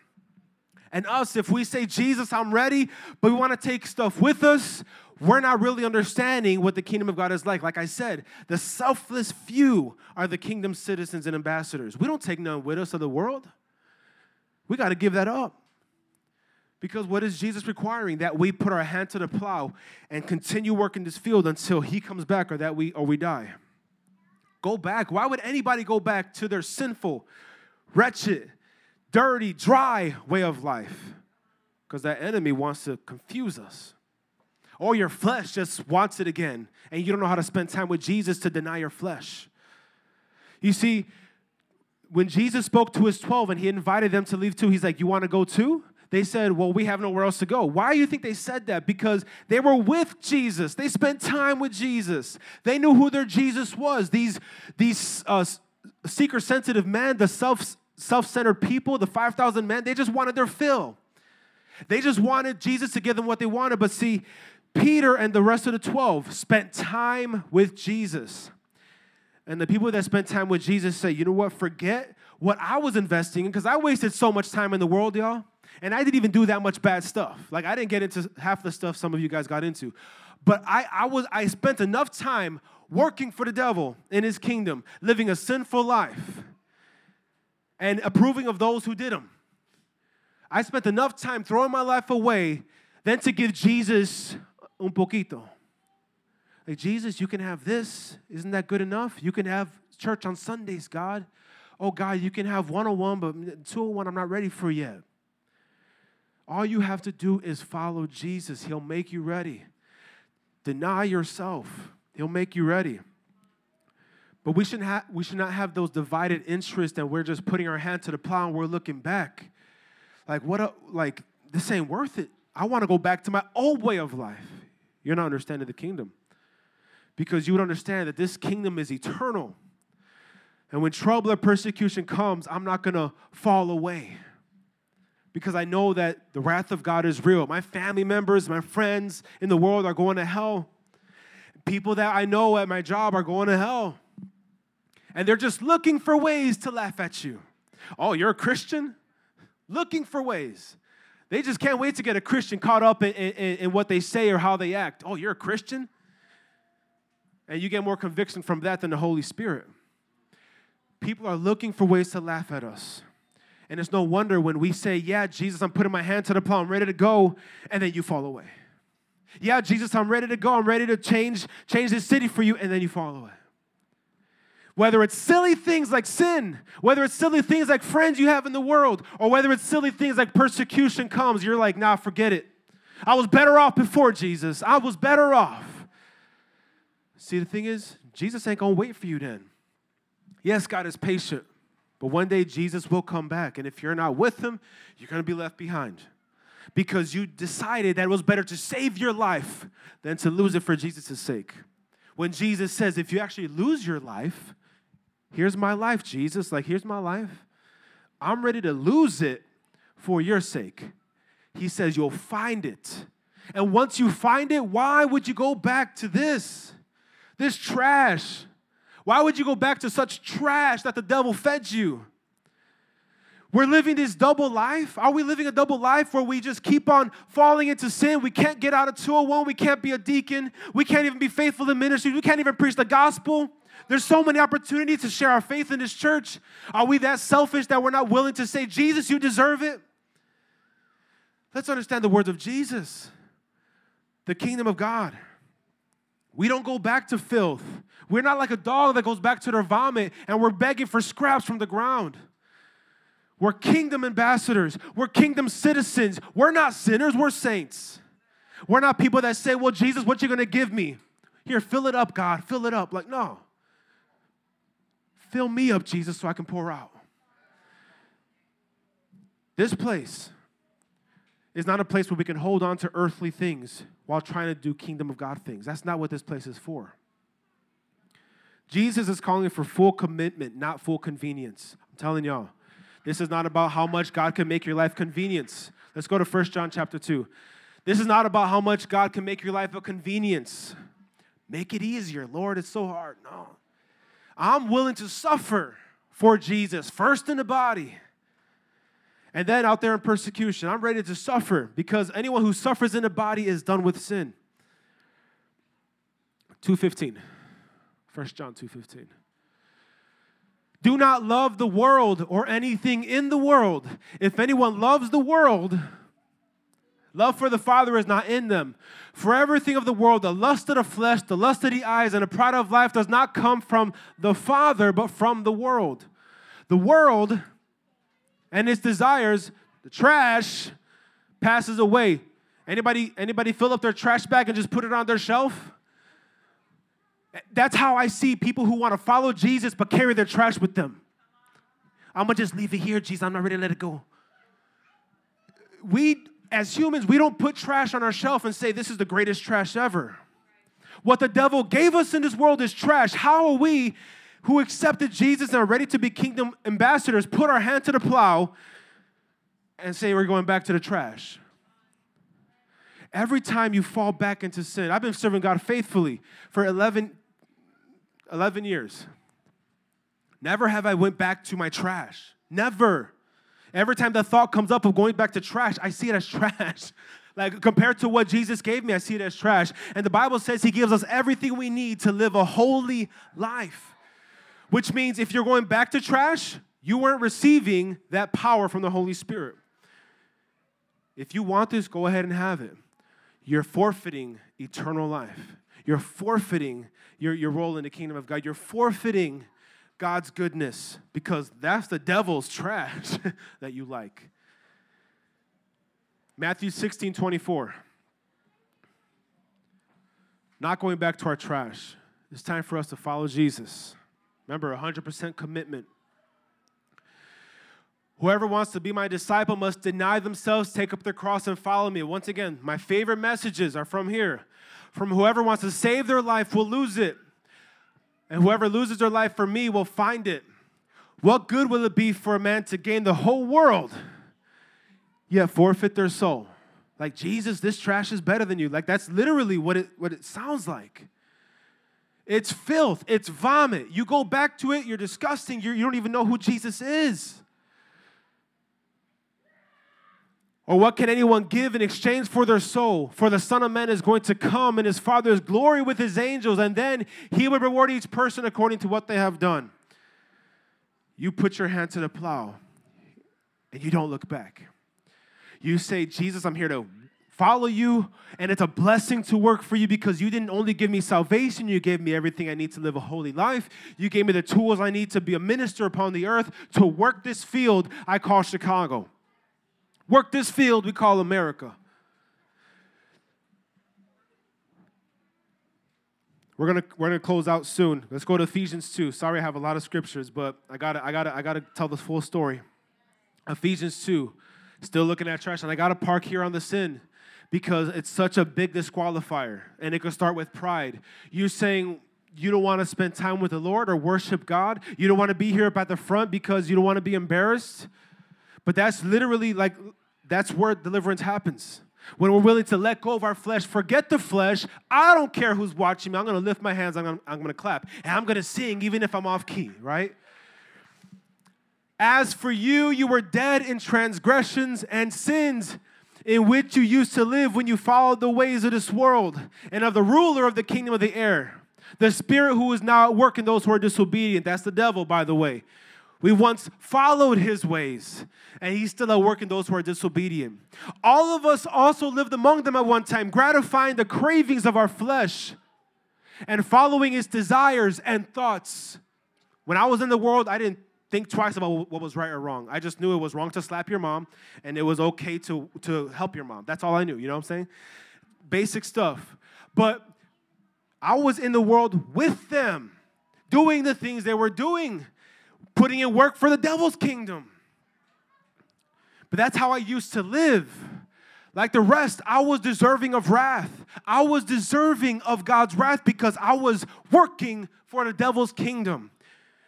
And us, if we say, Jesus, I'm ready, but we want to take stuff with us, we're not really understanding what the kingdom of God is like. Like I said, the selfless few are the kingdom citizens and ambassadors. We don't take none with us of the world. We got to give that up. Because what is Jesus requiring? That we put our hand to the plow and continue working this field until he comes back or that we or we die. Go back. Why would anybody go back to their sinful, wretched, dirty, dry way of life? Because that enemy wants to confuse us. Or your flesh just wants it again, and you don't know how to spend time with Jesus to deny your flesh. You see, when Jesus spoke to his 12 and he invited them to leave too, he's like, You want to go too? They said, Well, we have nowhere else to go. Why do you think they said that? Because they were with Jesus. They spent time with Jesus. They knew who their Jesus was. These, these uh, seeker sensitive men, the self self centered people, the 5,000 men, they just wanted their fill. They just wanted Jesus to give them what they wanted. But see, Peter and the rest of the 12 spent time with Jesus. And the people that spent time with Jesus say, you know what, forget what I was investing in because I wasted so much time in the world, y'all. And I didn't even do that much bad stuff. Like I didn't get into half the stuff some of you guys got into. But I, I was I spent enough time working for the devil in his kingdom, living a sinful life, and approving of those who did them. I spent enough time throwing my life away than to give Jesus un poquito. Like, Jesus, you can have this. Isn't that good enough? You can have church on Sundays, God. Oh, God, you can have 101, but 201 I'm not ready for yet. All you have to do is follow Jesus. He'll make you ready. Deny yourself. He'll make you ready. But we should, ha- we should not have those divided interests and we're just putting our hand to the plow and we're looking back. Like, what, a, like, this ain't worth it. I want to go back to my old way of life. You're not understanding the kingdom because you would understand that this kingdom is eternal. And when trouble or persecution comes, I'm not going to fall away because I know that the wrath of God is real. My family members, my friends in the world are going to hell. People that I know at my job are going to hell. And they're just looking for ways to laugh at you. Oh, you're a Christian? Looking for ways. They just can't wait to get a Christian caught up in, in, in what they say or how they act. Oh, you're a Christian? And you get more conviction from that than the Holy Spirit. People are looking for ways to laugh at us. And it's no wonder when we say, Yeah, Jesus, I'm putting my hand to the plow, I'm ready to go, and then you fall away. Yeah, Jesus, I'm ready to go, I'm ready to change, change this city for you, and then you fall away. Whether it's silly things like sin, whether it's silly things like friends you have in the world, or whether it's silly things like persecution comes, you're like, nah, forget it. I was better off before Jesus. I was better off. See, the thing is, Jesus ain't gonna wait for you then. Yes, God is patient, but one day Jesus will come back. And if you're not with him, you're gonna be left behind because you decided that it was better to save your life than to lose it for Jesus' sake. when Jesus says, if you actually lose your life, here's my life, Jesus. Like, here's my life. I'm ready to lose it for your sake. He says, you'll find it. And once you find it, why would you go back to this? This trash. Why would you go back to such trash that the devil fed you? We're living this double life. Are we living a double life where we just keep on falling into sin? We can't get out of 201. We can't be a deacon. We can't even be faithful in ministry. We can't even preach the gospel. There's so many opportunities to share our faith in this church. Are we that selfish that we're not willing to say, Jesus, you deserve it? Let's understand the words of Jesus the kingdom of God. We don't go back to filth. We're not like a dog that goes back to their vomit and we're begging for scraps from the ground. We're kingdom ambassadors. We're kingdom citizens. We're not sinners, we're saints. We're not people that say, Well, Jesus, what you gonna give me? Here, fill it up, God, fill it up. Like, no. Fill me up, Jesus, so I can pour out. This place is not a place where we can hold on to earthly things while trying to do kingdom of God things. That's not what this place is for. Jesus is calling for full commitment, not full convenience. I'm telling y'all. This is not about how much God can make your life convenience. Let's go to 1 John chapter 2. This is not about how much God can make your life a convenience. Make it easier. Lord, it's so hard. No. I'm willing to suffer for Jesus, first in the body, and then out there in persecution. I'm ready to suffer because anyone who suffers in the body is done with sin. 215. 1 John 2:15. Do not love the world or anything in the world. If anyone loves the world, love for the Father is not in them. For everything of the world, the lust of the flesh, the lust of the eyes, and the pride of life does not come from the Father, but from the world. The world and its desires, the trash, passes away. Anybody, anybody fill up their trash bag and just put it on their shelf? That's how I see people who want to follow Jesus but carry their trash with them. I'm gonna just leave it here, Jesus. I'm not ready to let it go. We, as humans, we don't put trash on our shelf and say, This is the greatest trash ever. What the devil gave us in this world is trash. How are we, who accepted Jesus and are ready to be kingdom ambassadors, put our hand to the plow and say, We're going back to the trash? Every time you fall back into sin, I've been serving God faithfully for 11, 11 years. Never have I went back to my trash. Never. Every time that thought comes up of going back to trash, I see it as trash. Like compared to what Jesus gave me, I see it as trash. And the Bible says He gives us everything we need to live a holy life. Which means if you're going back to trash, you weren't receiving that power from the Holy Spirit. If you want this, go ahead and have it. You're forfeiting eternal life. You're forfeiting your, your role in the kingdom of God. You're forfeiting God's goodness because that's the devil's trash that you like. Matthew 16 24. Not going back to our trash. It's time for us to follow Jesus. Remember, 100% commitment. Whoever wants to be my disciple must deny themselves, take up their cross, and follow me. Once again, my favorite messages are from here. From whoever wants to save their life will lose it, and whoever loses their life for me will find it. What good will it be for a man to gain the whole world, yet forfeit their soul? Like, Jesus, this trash is better than you. Like, that's literally what it, what it sounds like. It's filth, it's vomit. You go back to it, you're disgusting, you're, you do not even know who Jesus is. Or what can anyone give in exchange for their soul? For the Son of Man is going to come in his Father's glory with his angels, and then he will reward each person according to what they have done. You put your hand to the plow and you don't look back. You say, Jesus, I'm here to follow you, and it's a blessing to work for you because you didn't only give me salvation, you gave me everything I need to live a holy life. You gave me the tools I need to be a minister upon the earth to work this field I call Chicago. Work this field we call America. We're gonna we're gonna close out soon. Let's go to Ephesians 2. Sorry, I have a lot of scriptures, but I gotta I gotta I gotta tell the full story. Ephesians 2. Still looking at trash, and I gotta park here on the sin because it's such a big disqualifier, and it could start with pride. You saying you don't want to spend time with the Lord or worship God. You don't want to be here up at the front because you don't want to be embarrassed. But that's literally like, that's where deliverance happens. When we're willing to let go of our flesh, forget the flesh. I don't care who's watching me. I'm going to lift my hands, I'm going I'm to clap, and I'm going to sing even if I'm off key, right? As for you, you were dead in transgressions and sins in which you used to live when you followed the ways of this world and of the ruler of the kingdom of the air, the spirit who is now at work in those who are disobedient. That's the devil, by the way. We once followed his ways, and he's still at work in those who are disobedient. All of us also lived among them at one time, gratifying the cravings of our flesh and following his desires and thoughts. When I was in the world, I didn't think twice about what was right or wrong. I just knew it was wrong to slap your mom, and it was okay to, to help your mom. That's all I knew, you know what I'm saying? Basic stuff. But I was in the world with them, doing the things they were doing putting in work for the devil's kingdom. But that's how I used to live. Like the rest, I was deserving of wrath. I was deserving of God's wrath because I was working for the devil's kingdom,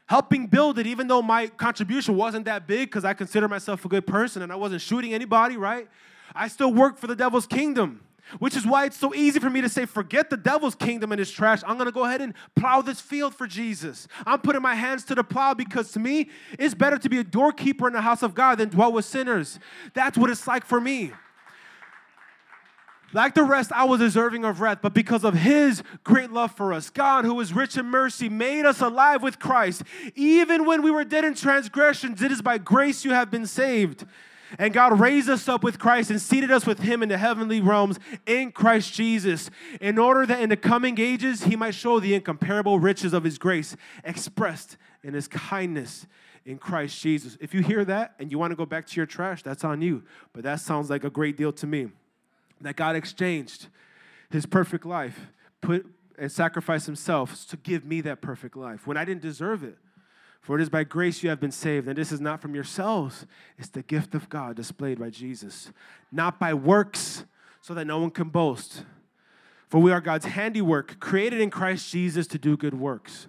helping build it, even though my contribution wasn't that big because I consider myself a good person and I wasn't shooting anybody, right? I still worked for the devil's kingdom. Which is why it's so easy for me to say, forget the devil's kingdom and his trash. I'm gonna go ahead and plow this field for Jesus. I'm putting my hands to the plow because to me, it's better to be a doorkeeper in the house of God than dwell with sinners. That's what it's like for me. Like the rest, I was deserving of wrath, but because of His great love for us, God, who is rich in mercy, made us alive with Christ. Even when we were dead in transgressions, it is by grace you have been saved. And God raised us up with Christ and seated us with Him in the heavenly realms in Christ Jesus, in order that in the coming ages He might show the incomparable riches of His grace expressed in His kindness in Christ Jesus. If you hear that and you want to go back to your trash, that's on you. But that sounds like a great deal to me. That God exchanged His perfect life, put and sacrificed Himself to give me that perfect life when I didn't deserve it. For it is by grace you have been saved, and this is not from yourselves. It's the gift of God displayed by Jesus, not by works, so that no one can boast. For we are God's handiwork, created in Christ Jesus to do good works,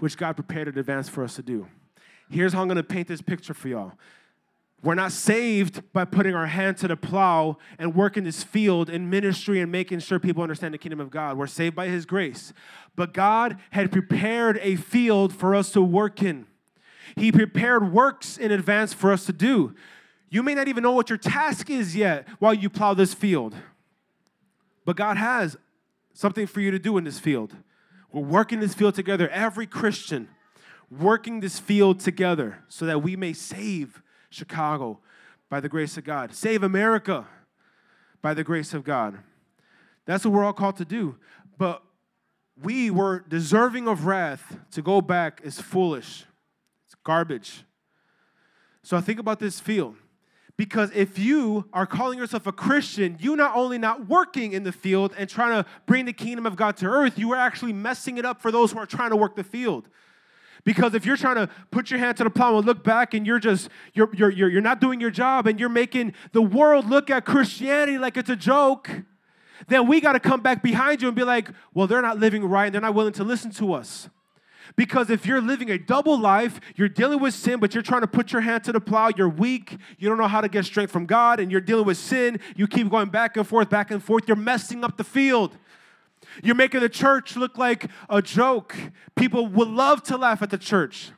which God prepared in advance for us to do. Here's how I'm going to paint this picture for y'all. We're not saved by putting our hand to the plow and working this field in ministry and making sure people understand the kingdom of God. We're saved by His grace. But God had prepared a field for us to work in. He prepared works in advance for us to do. You may not even know what your task is yet while you plow this field. But God has something for you to do in this field. We're working this field together, every Christian working this field together so that we may save Chicago by the grace of God. Save America by the grace of God. That's what we're all called to do. But we were deserving of wrath. To go back is foolish, it's garbage. So I think about this field. Because if you are calling yourself a Christian, you not only not working in the field and trying to bring the kingdom of God to earth, you are actually messing it up for those who are trying to work the field. Because if you're trying to put your hand to the plow and look back and you're just, you're, you're, you're, you're not doing your job and you're making the world look at Christianity like it's a joke, then we got to come back behind you and be like, well, they're not living right. And they're not willing to listen to us. Because if you're living a double life, you're dealing with sin, but you're trying to put your hand to the plow, you're weak, you don't know how to get strength from God, and you're dealing with sin, you keep going back and forth, back and forth, you're messing up the field. You're making the church look like a joke. People would love to laugh at the church.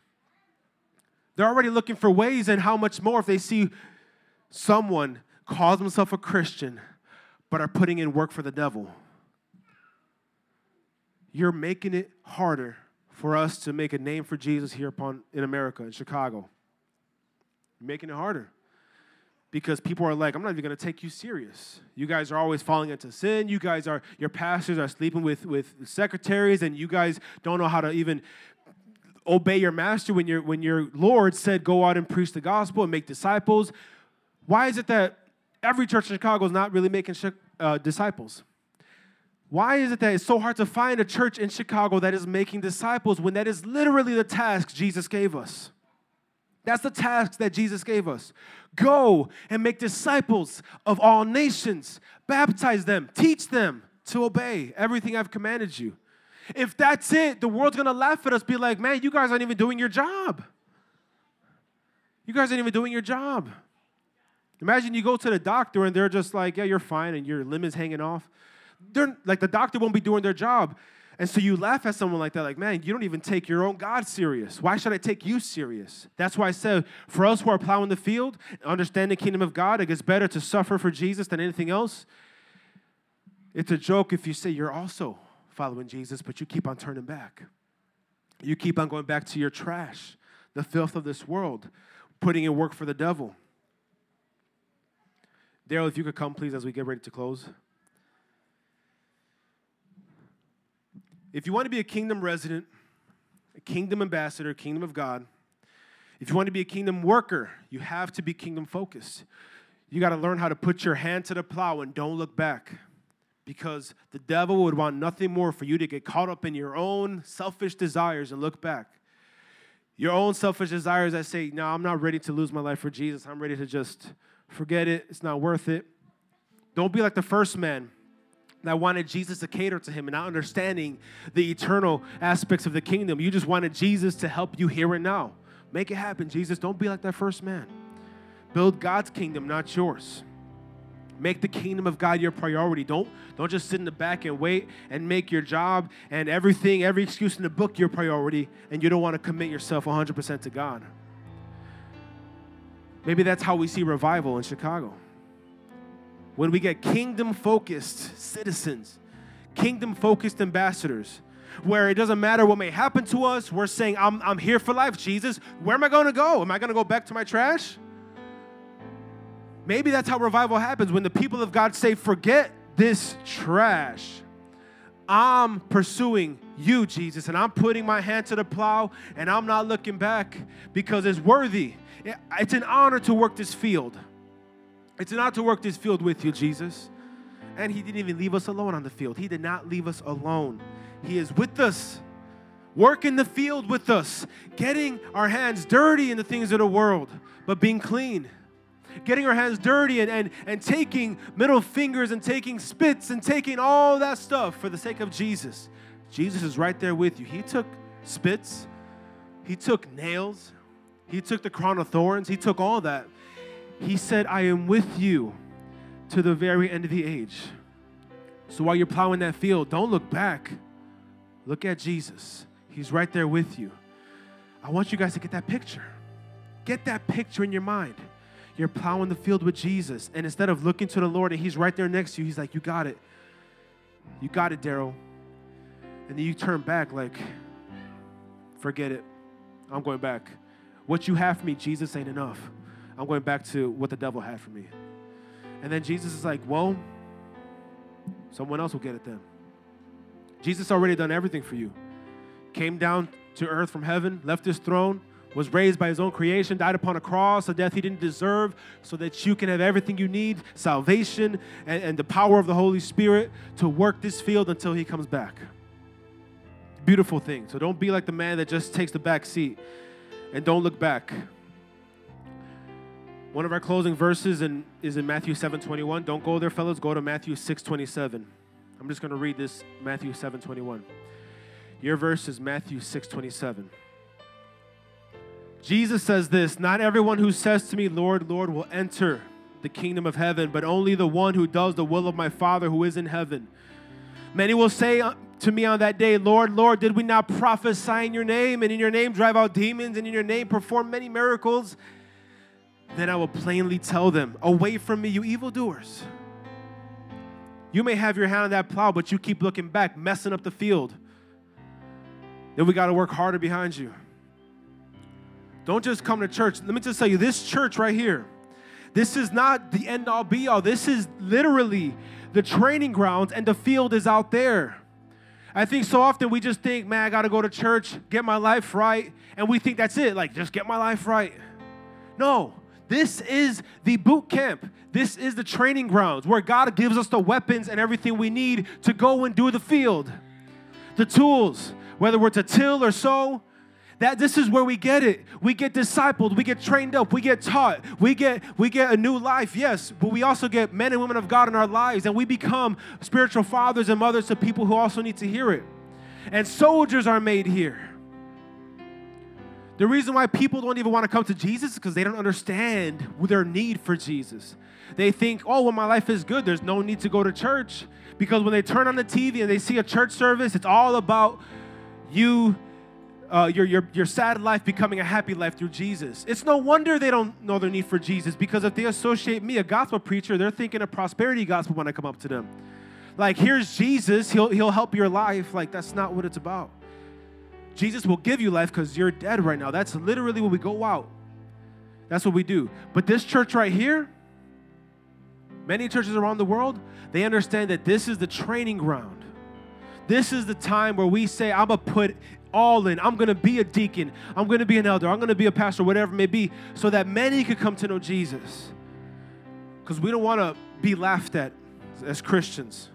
They're already looking for ways, and how much more if they see someone calls himself a Christian but are putting in work for the devil. You're making it harder for us to make a name for Jesus here upon in America, in Chicago. You're making it harder because people are like, I'm not even going to take you serious. You guys are always falling into sin. You guys are, your pastors are sleeping with, with secretaries, and you guys don't know how to even obey your master when, your when your Lord said, Go out and preach the gospel and make disciples. Why is it that every church in Chicago is not really making uh, disciples? Why is it that it's so hard to find a church in Chicago that is making disciples when that is literally the task Jesus gave us? That's the task that Jesus gave us. Go and make disciples of all nations, baptize them, teach them to obey everything I've commanded you. If that's it, the world's gonna laugh at us, be like, man, you guys aren't even doing your job. You guys aren't even doing your job. Imagine you go to the doctor and they're just like, yeah, you're fine, and your limb is hanging off. They're like the doctor won't be doing their job. And so you laugh at someone like that, like, man, you don't even take your own God serious. Why should I take you serious? That's why I said, for us who are plowing the field, understand the kingdom of God, it gets better to suffer for Jesus than anything else. It's a joke if you say you're also following Jesus, but you keep on turning back. You keep on going back to your trash, the filth of this world, putting in work for the devil. Daryl, if you could come, please, as we get ready to close. If you want to be a kingdom resident, a kingdom ambassador, kingdom of God, if you want to be a kingdom worker, you have to be kingdom focused. You got to learn how to put your hand to the plow and don't look back. Because the devil would want nothing more for you to get caught up in your own selfish desires and look back. Your own selfish desires that say, No, I'm not ready to lose my life for Jesus. I'm ready to just forget it. It's not worth it. Don't be like the first man that wanted Jesus to cater to him and not understanding the eternal aspects of the kingdom. You just wanted Jesus to help you here and now. Make it happen, Jesus. Don't be like that first man. Build God's kingdom, not yours. Make the kingdom of God your priority. Don't, don't just sit in the back and wait and make your job and everything, every excuse in the book your priority, and you don't want to commit yourself 100% to God. Maybe that's how we see revival in Chicago. When we get kingdom focused citizens, kingdom focused ambassadors, where it doesn't matter what may happen to us, we're saying, I'm, I'm here for life, Jesus. Where am I going to go? Am I going to go back to my trash? Maybe that's how revival happens when the people of God say, Forget this trash. I'm pursuing you, Jesus, and I'm putting my hand to the plow and I'm not looking back because it's worthy. It's an honor to work this field. It's not to work this field with you, Jesus. And He didn't even leave us alone on the field. He did not leave us alone. He is with us, working the field with us, getting our hands dirty in the things of the world, but being clean getting our hands dirty and, and, and taking middle fingers and taking spits and taking all that stuff for the sake of Jesus. Jesus is right there with you. He took spits, he took nails, he took the crown of thorns, he took all that. He said, I am with you to the very end of the age. So while you're plowing that field, don't look back. Look at Jesus. He's right there with you. I want you guys to get that picture. Get that picture in your mind. You're plowing the field with Jesus. And instead of looking to the Lord and He's right there next to you, He's like, You got it. You got it, Daryl. And then you turn back, like, Forget it. I'm going back. What you have for me, Jesus, ain't enough. I'm going back to what the devil had for me. And then Jesus is like, Well, someone else will get it then. Jesus already done everything for you. Came down to earth from heaven, left his throne, was raised by his own creation, died upon a cross, a death he didn't deserve, so that you can have everything you need salvation and, and the power of the Holy Spirit to work this field until he comes back. Beautiful thing. So don't be like the man that just takes the back seat and don't look back. One of our closing verses in, is in Matthew 7 21. Don't go there, fellas. Go to Matthew 6 27. I'm just going to read this Matthew 7 21. Your verse is Matthew 6 27. Jesus says this Not everyone who says to me, Lord, Lord, will enter the kingdom of heaven, but only the one who does the will of my Father who is in heaven. Many will say uh, to me on that day, Lord, Lord, did we not prophesy in your name, and in your name drive out demons, and in your name perform many miracles? Then I will plainly tell them, Away from me, you evildoers. You may have your hand on that plow, but you keep looking back, messing up the field. Then we got to work harder behind you. Don't just come to church. Let me just tell you this church right here, this is not the end all be all. This is literally the training grounds, and the field is out there. I think so often we just think, man, I got to go to church, get my life right, and we think that's it, like just get my life right. No, this is the boot camp. This is the training grounds where God gives us the weapons and everything we need to go and do the field. The tools, whether we're to till or sow, that this is where we get it. We get discipled, we get trained up, we get taught, we get we get a new life, yes, but we also get men and women of God in our lives, and we become spiritual fathers and mothers to people who also need to hear it. and soldiers are made here. The reason why people don't even want to come to Jesus is because they don't understand their need for Jesus. They think, oh, well, my life is good. There's no need to go to church. Because when they turn on the TV and they see a church service, it's all about you, uh, your, your, your sad life becoming a happy life through Jesus. It's no wonder they don't know their need for Jesus because if they associate me, a gospel preacher, they're thinking a prosperity gospel when I come up to them. Like, here's Jesus, he'll, he'll help your life. Like, that's not what it's about. Jesus will give you life because you're dead right now. That's literally what we go out. That's what we do. But this church right here, many churches around the world, they understand that this is the training ground. This is the time where we say, I'm going to put all in. I'm going to be a deacon. I'm going to be an elder. I'm going to be a pastor, whatever it may be, so that many could come to know Jesus. Because we don't want to be laughed at as Christians.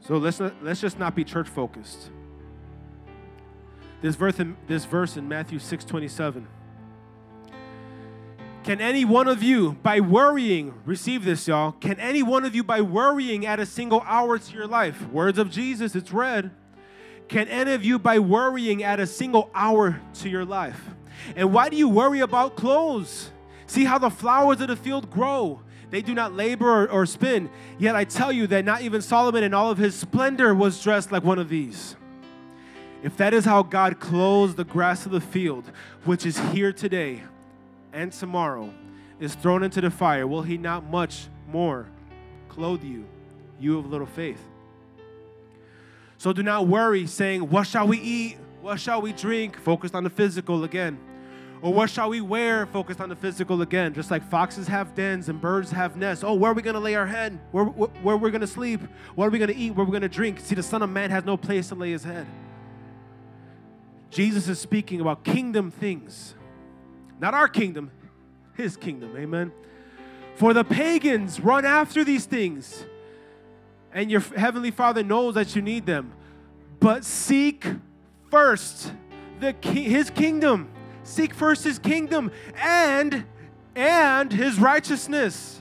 So let's, let's just not be church focused. This verse in, this verse in Matthew 6 27. Can any one of you, by worrying, receive this, y'all? Can any one of you, by worrying, add a single hour to your life? Words of Jesus, it's read. Can any of you, by worrying, add a single hour to your life? And why do you worry about clothes? See how the flowers of the field grow. They do not labor or, or spin. Yet I tell you that not even Solomon in all of his splendor was dressed like one of these. If that is how God clothes the grass of the field, which is here today, and tomorrow is thrown into the fire, will he not much more clothe you, you of little faith? So do not worry, saying, What shall we eat? What shall we drink? Focused on the physical again. Or what shall we wear? Focused on the physical again. Just like foxes have dens and birds have nests. Oh, where are we going to lay our head? Where, where, where we're going to sleep? What are we going to eat? Where are we going to drink? See, the Son of Man has no place to lay his head. Jesus is speaking about kingdom things. Not our kingdom, his kingdom. Amen. For the pagans run after these things, and your heavenly Father knows that you need them. But seek first the ki- his kingdom. Seek first his kingdom and and his righteousness.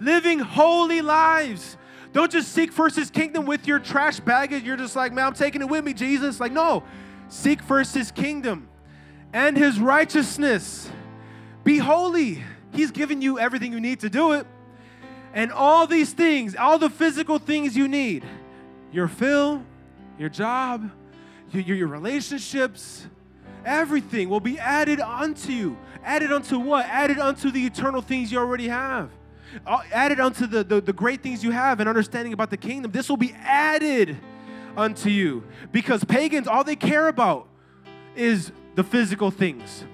Living holy lives. Don't just seek first his kingdom with your trash baggage. You're just like, man, I'm taking it with me, Jesus. Like, no. Seek first his kingdom and his righteousness be holy. He's given you everything you need to do it. And all these things, all the physical things you need your fill, your job, your, your, relationships, everything will be added unto you. Added unto what? Added unto the eternal things you already have. Uh, added unto the, the, the great things you have and understanding about the kingdom. This will be added unto you. Because pagans, all they care about is the physical things.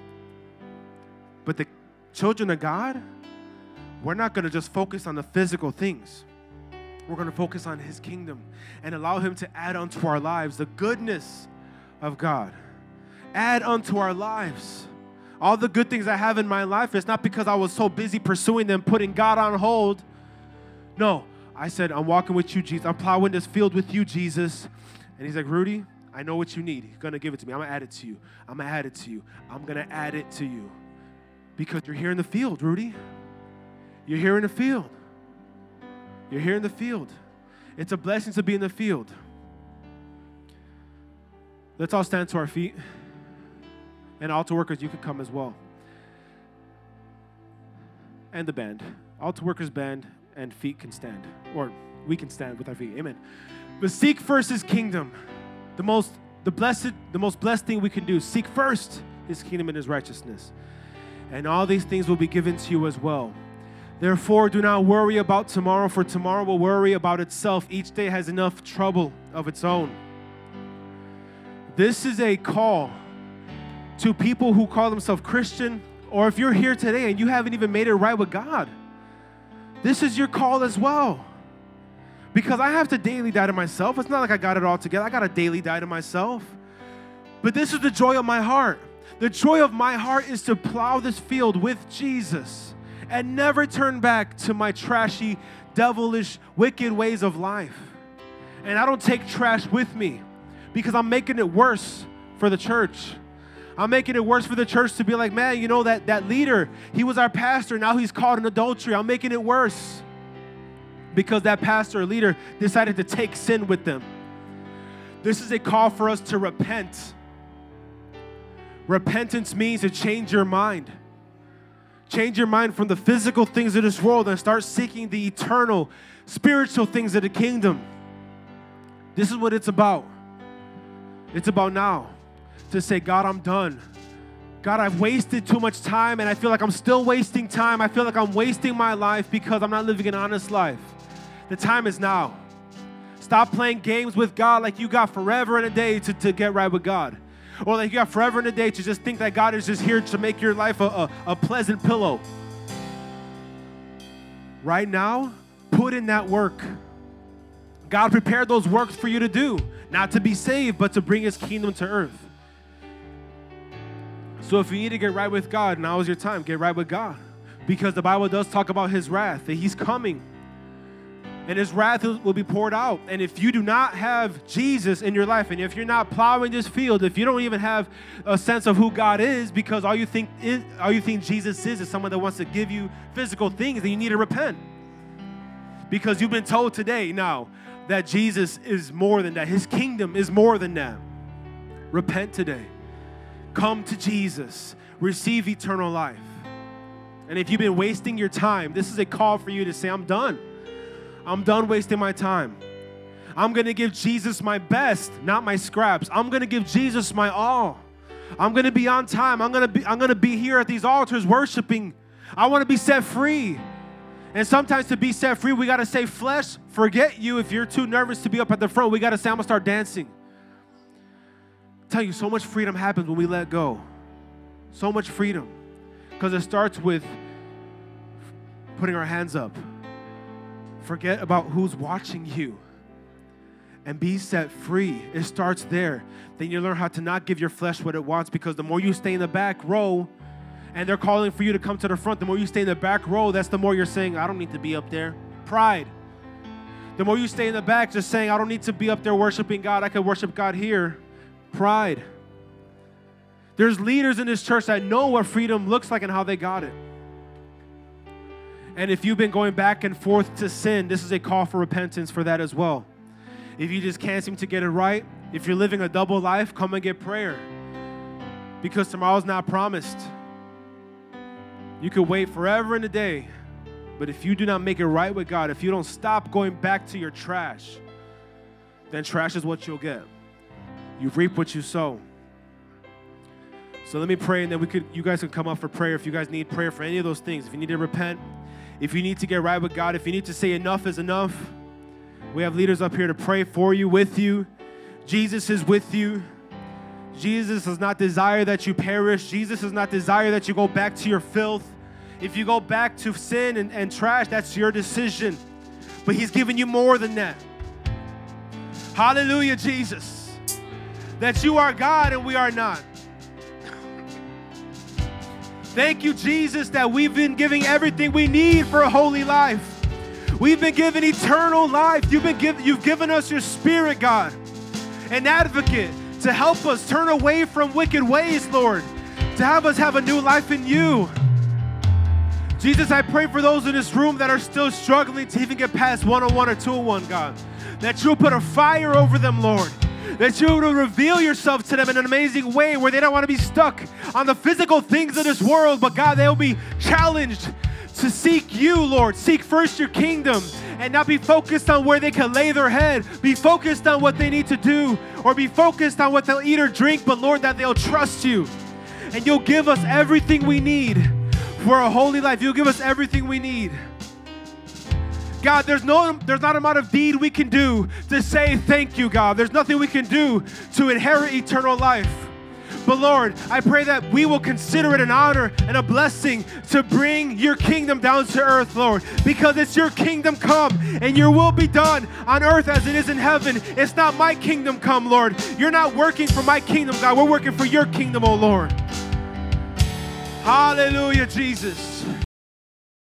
But the children of God, we're not going to just focus on the physical things. We're going to focus on His kingdom and allow Him to add unto our lives the goodness of God. Add unto our lives. All the good things I have in my life, it's not because I was so busy pursuing them, putting God on hold. No, I said, I'm walking with you, Jesus. I'm plowing this field with you, Jesus. And He's like, Rudy, I know what you need. He's going to give it to me. I'm going to add it to you. I'm going to add it to you. I'm going to add it to you. Because you're here in the field, Rudy. You're here in the field. You're here in the field. It's a blessing to be in the field. Let's all stand to our feet. And altar workers, you could come as well. And the band. Altar workers, band, and feet can stand. Or we can stand with our feet. Amen. But seek first his kingdom. The most the blessed, the most blessed thing we can do. Seek first his kingdom and his righteousness and all these things will be given to you as well. Therefore, do not worry about tomorrow, for tomorrow will worry about itself. Each day has enough trouble of its own. This is a call to people who call themselves Christian, or if you're here today and you haven't even made it right with God, this is your call as well. Because I have to daily die to myself. It's not like I got it all together. I got to daily die to myself. But this is the joy of my heart the joy of my heart is to plow this field with Jesus and never turn back to my trashy, devilish, wicked ways of life. And I don't take trash with me because I'm making it worse for the church. I'm making it worse for the church to be like, man, you know, that, that leader, he was our pastor, now he's caught in adultery. I'm making it worse because that pastor or leader decided to take sin with them. This is a call for us to repent. Repentance means to change your mind. Change your mind from the physical things of this world and start seeking the eternal, spiritual things of the kingdom. This is what it's about. It's about now to say, God, I'm done. God, I've wasted too much time and I feel like I'm still wasting time. I feel like I'm wasting my life because I'm not living an honest life. The time is now. Stop playing games with God like you got forever and a day to, to get right with God. Or like you got forever and a day to just think that God is just here to make your life a, a, a pleasant pillow. Right now, put in that work. God prepared those works for you to do, not to be saved, but to bring his kingdom to earth. So if you need to get right with God, now is your time. Get right with God. Because the Bible does talk about his wrath, that he's coming. And his wrath will be poured out. And if you do not have Jesus in your life, and if you're not plowing this field, if you don't even have a sense of who God is, because all you think is, all you think Jesus is is someone that wants to give you physical things, then you need to repent. Because you've been told today now that Jesus is more than that. His kingdom is more than that. Repent today. Come to Jesus, receive eternal life. And if you've been wasting your time, this is a call for you to say, I'm done. I'm done wasting my time. I'm to give Jesus my best, not my scraps. I'm to give Jesus my all. I'm to be on time. I'm to be I'm to be here at these altars worshiping. I want to be set free. And sometimes to be set free, we got to say, flesh, forget you. If you're too nervous to be up at the front, we got to say, I'm to start dancing tell you, so much freedom happens when we let go. So much freedom. Because it starts with putting our hands up. Forget about who's watching you and be set free. It starts there. Then you learn how to not give your flesh what it wants because the more you stay in the back row and they're calling for you to come to the front, the more you stay in the back row, that's the more you're saying, I don't need to be up there. Pride. The more you stay in the back, just saying, I don't need to be up there worshiping God, I can worship God here pride. There's leaders in this church that know what freedom looks like and how they got it. And if you've been going back and forth to sin, this is a call for repentance for that as well. If you just can't seem to get it right, if you're living a double life, come and get prayer. Because tomorrow's not promised. You could wait forever in a day, but if you do not make it right with God, if you don't stop going back to your trash, then trash is what you'll get. You reap what you sow. So let me pray, and then we could you guys can come up for prayer if you guys need prayer for any of those things. If you need to repent, if you need to get right with God, if you need to say enough is enough, we have leaders up here to pray for you, with you. Jesus is with you. Jesus does not desire that you perish. Jesus does not desire that you go back to your filth. If you go back to sin and, and trash, that's your decision. But He's given you more than that. Hallelujah, Jesus that you are God and we are not. Thank you, Jesus, that we've been giving everything we need for a holy life. We've been given eternal life. You've been given, you've given us your spirit, God, an advocate to help us turn away from wicked ways, Lord, to have us have a new life in you. Jesus, I pray for those in this room that are still struggling to even get past 101 or 201, God, that you'll put a fire over them, Lord that you will reveal yourself to them in an amazing way where they don't want to be stuck on the physical things of this world, but God, they'll be challenged to seek you, Lord. Seek first your kingdom and not be focused on where they can lay their head. Be focused on what they need to do or be focused on what they'll eat or drink, but Lord, that they'll trust you and you'll give us everything we need for a holy life. You'll give us everything we need. God, there's no there's not amount of deed we can do to say thank you, God. There's nothing we can do to inherit eternal life. But Lord, I pray that we will consider it an honor and a blessing to bring your kingdom down to earth, Lord, because it's your kingdom come and your will be done on earth as it is in heaven. It's not my kingdom come, Lord. You're not working for my kingdom, God. We're working for your kingdom, oh Lord. Hallelujah, Jesus.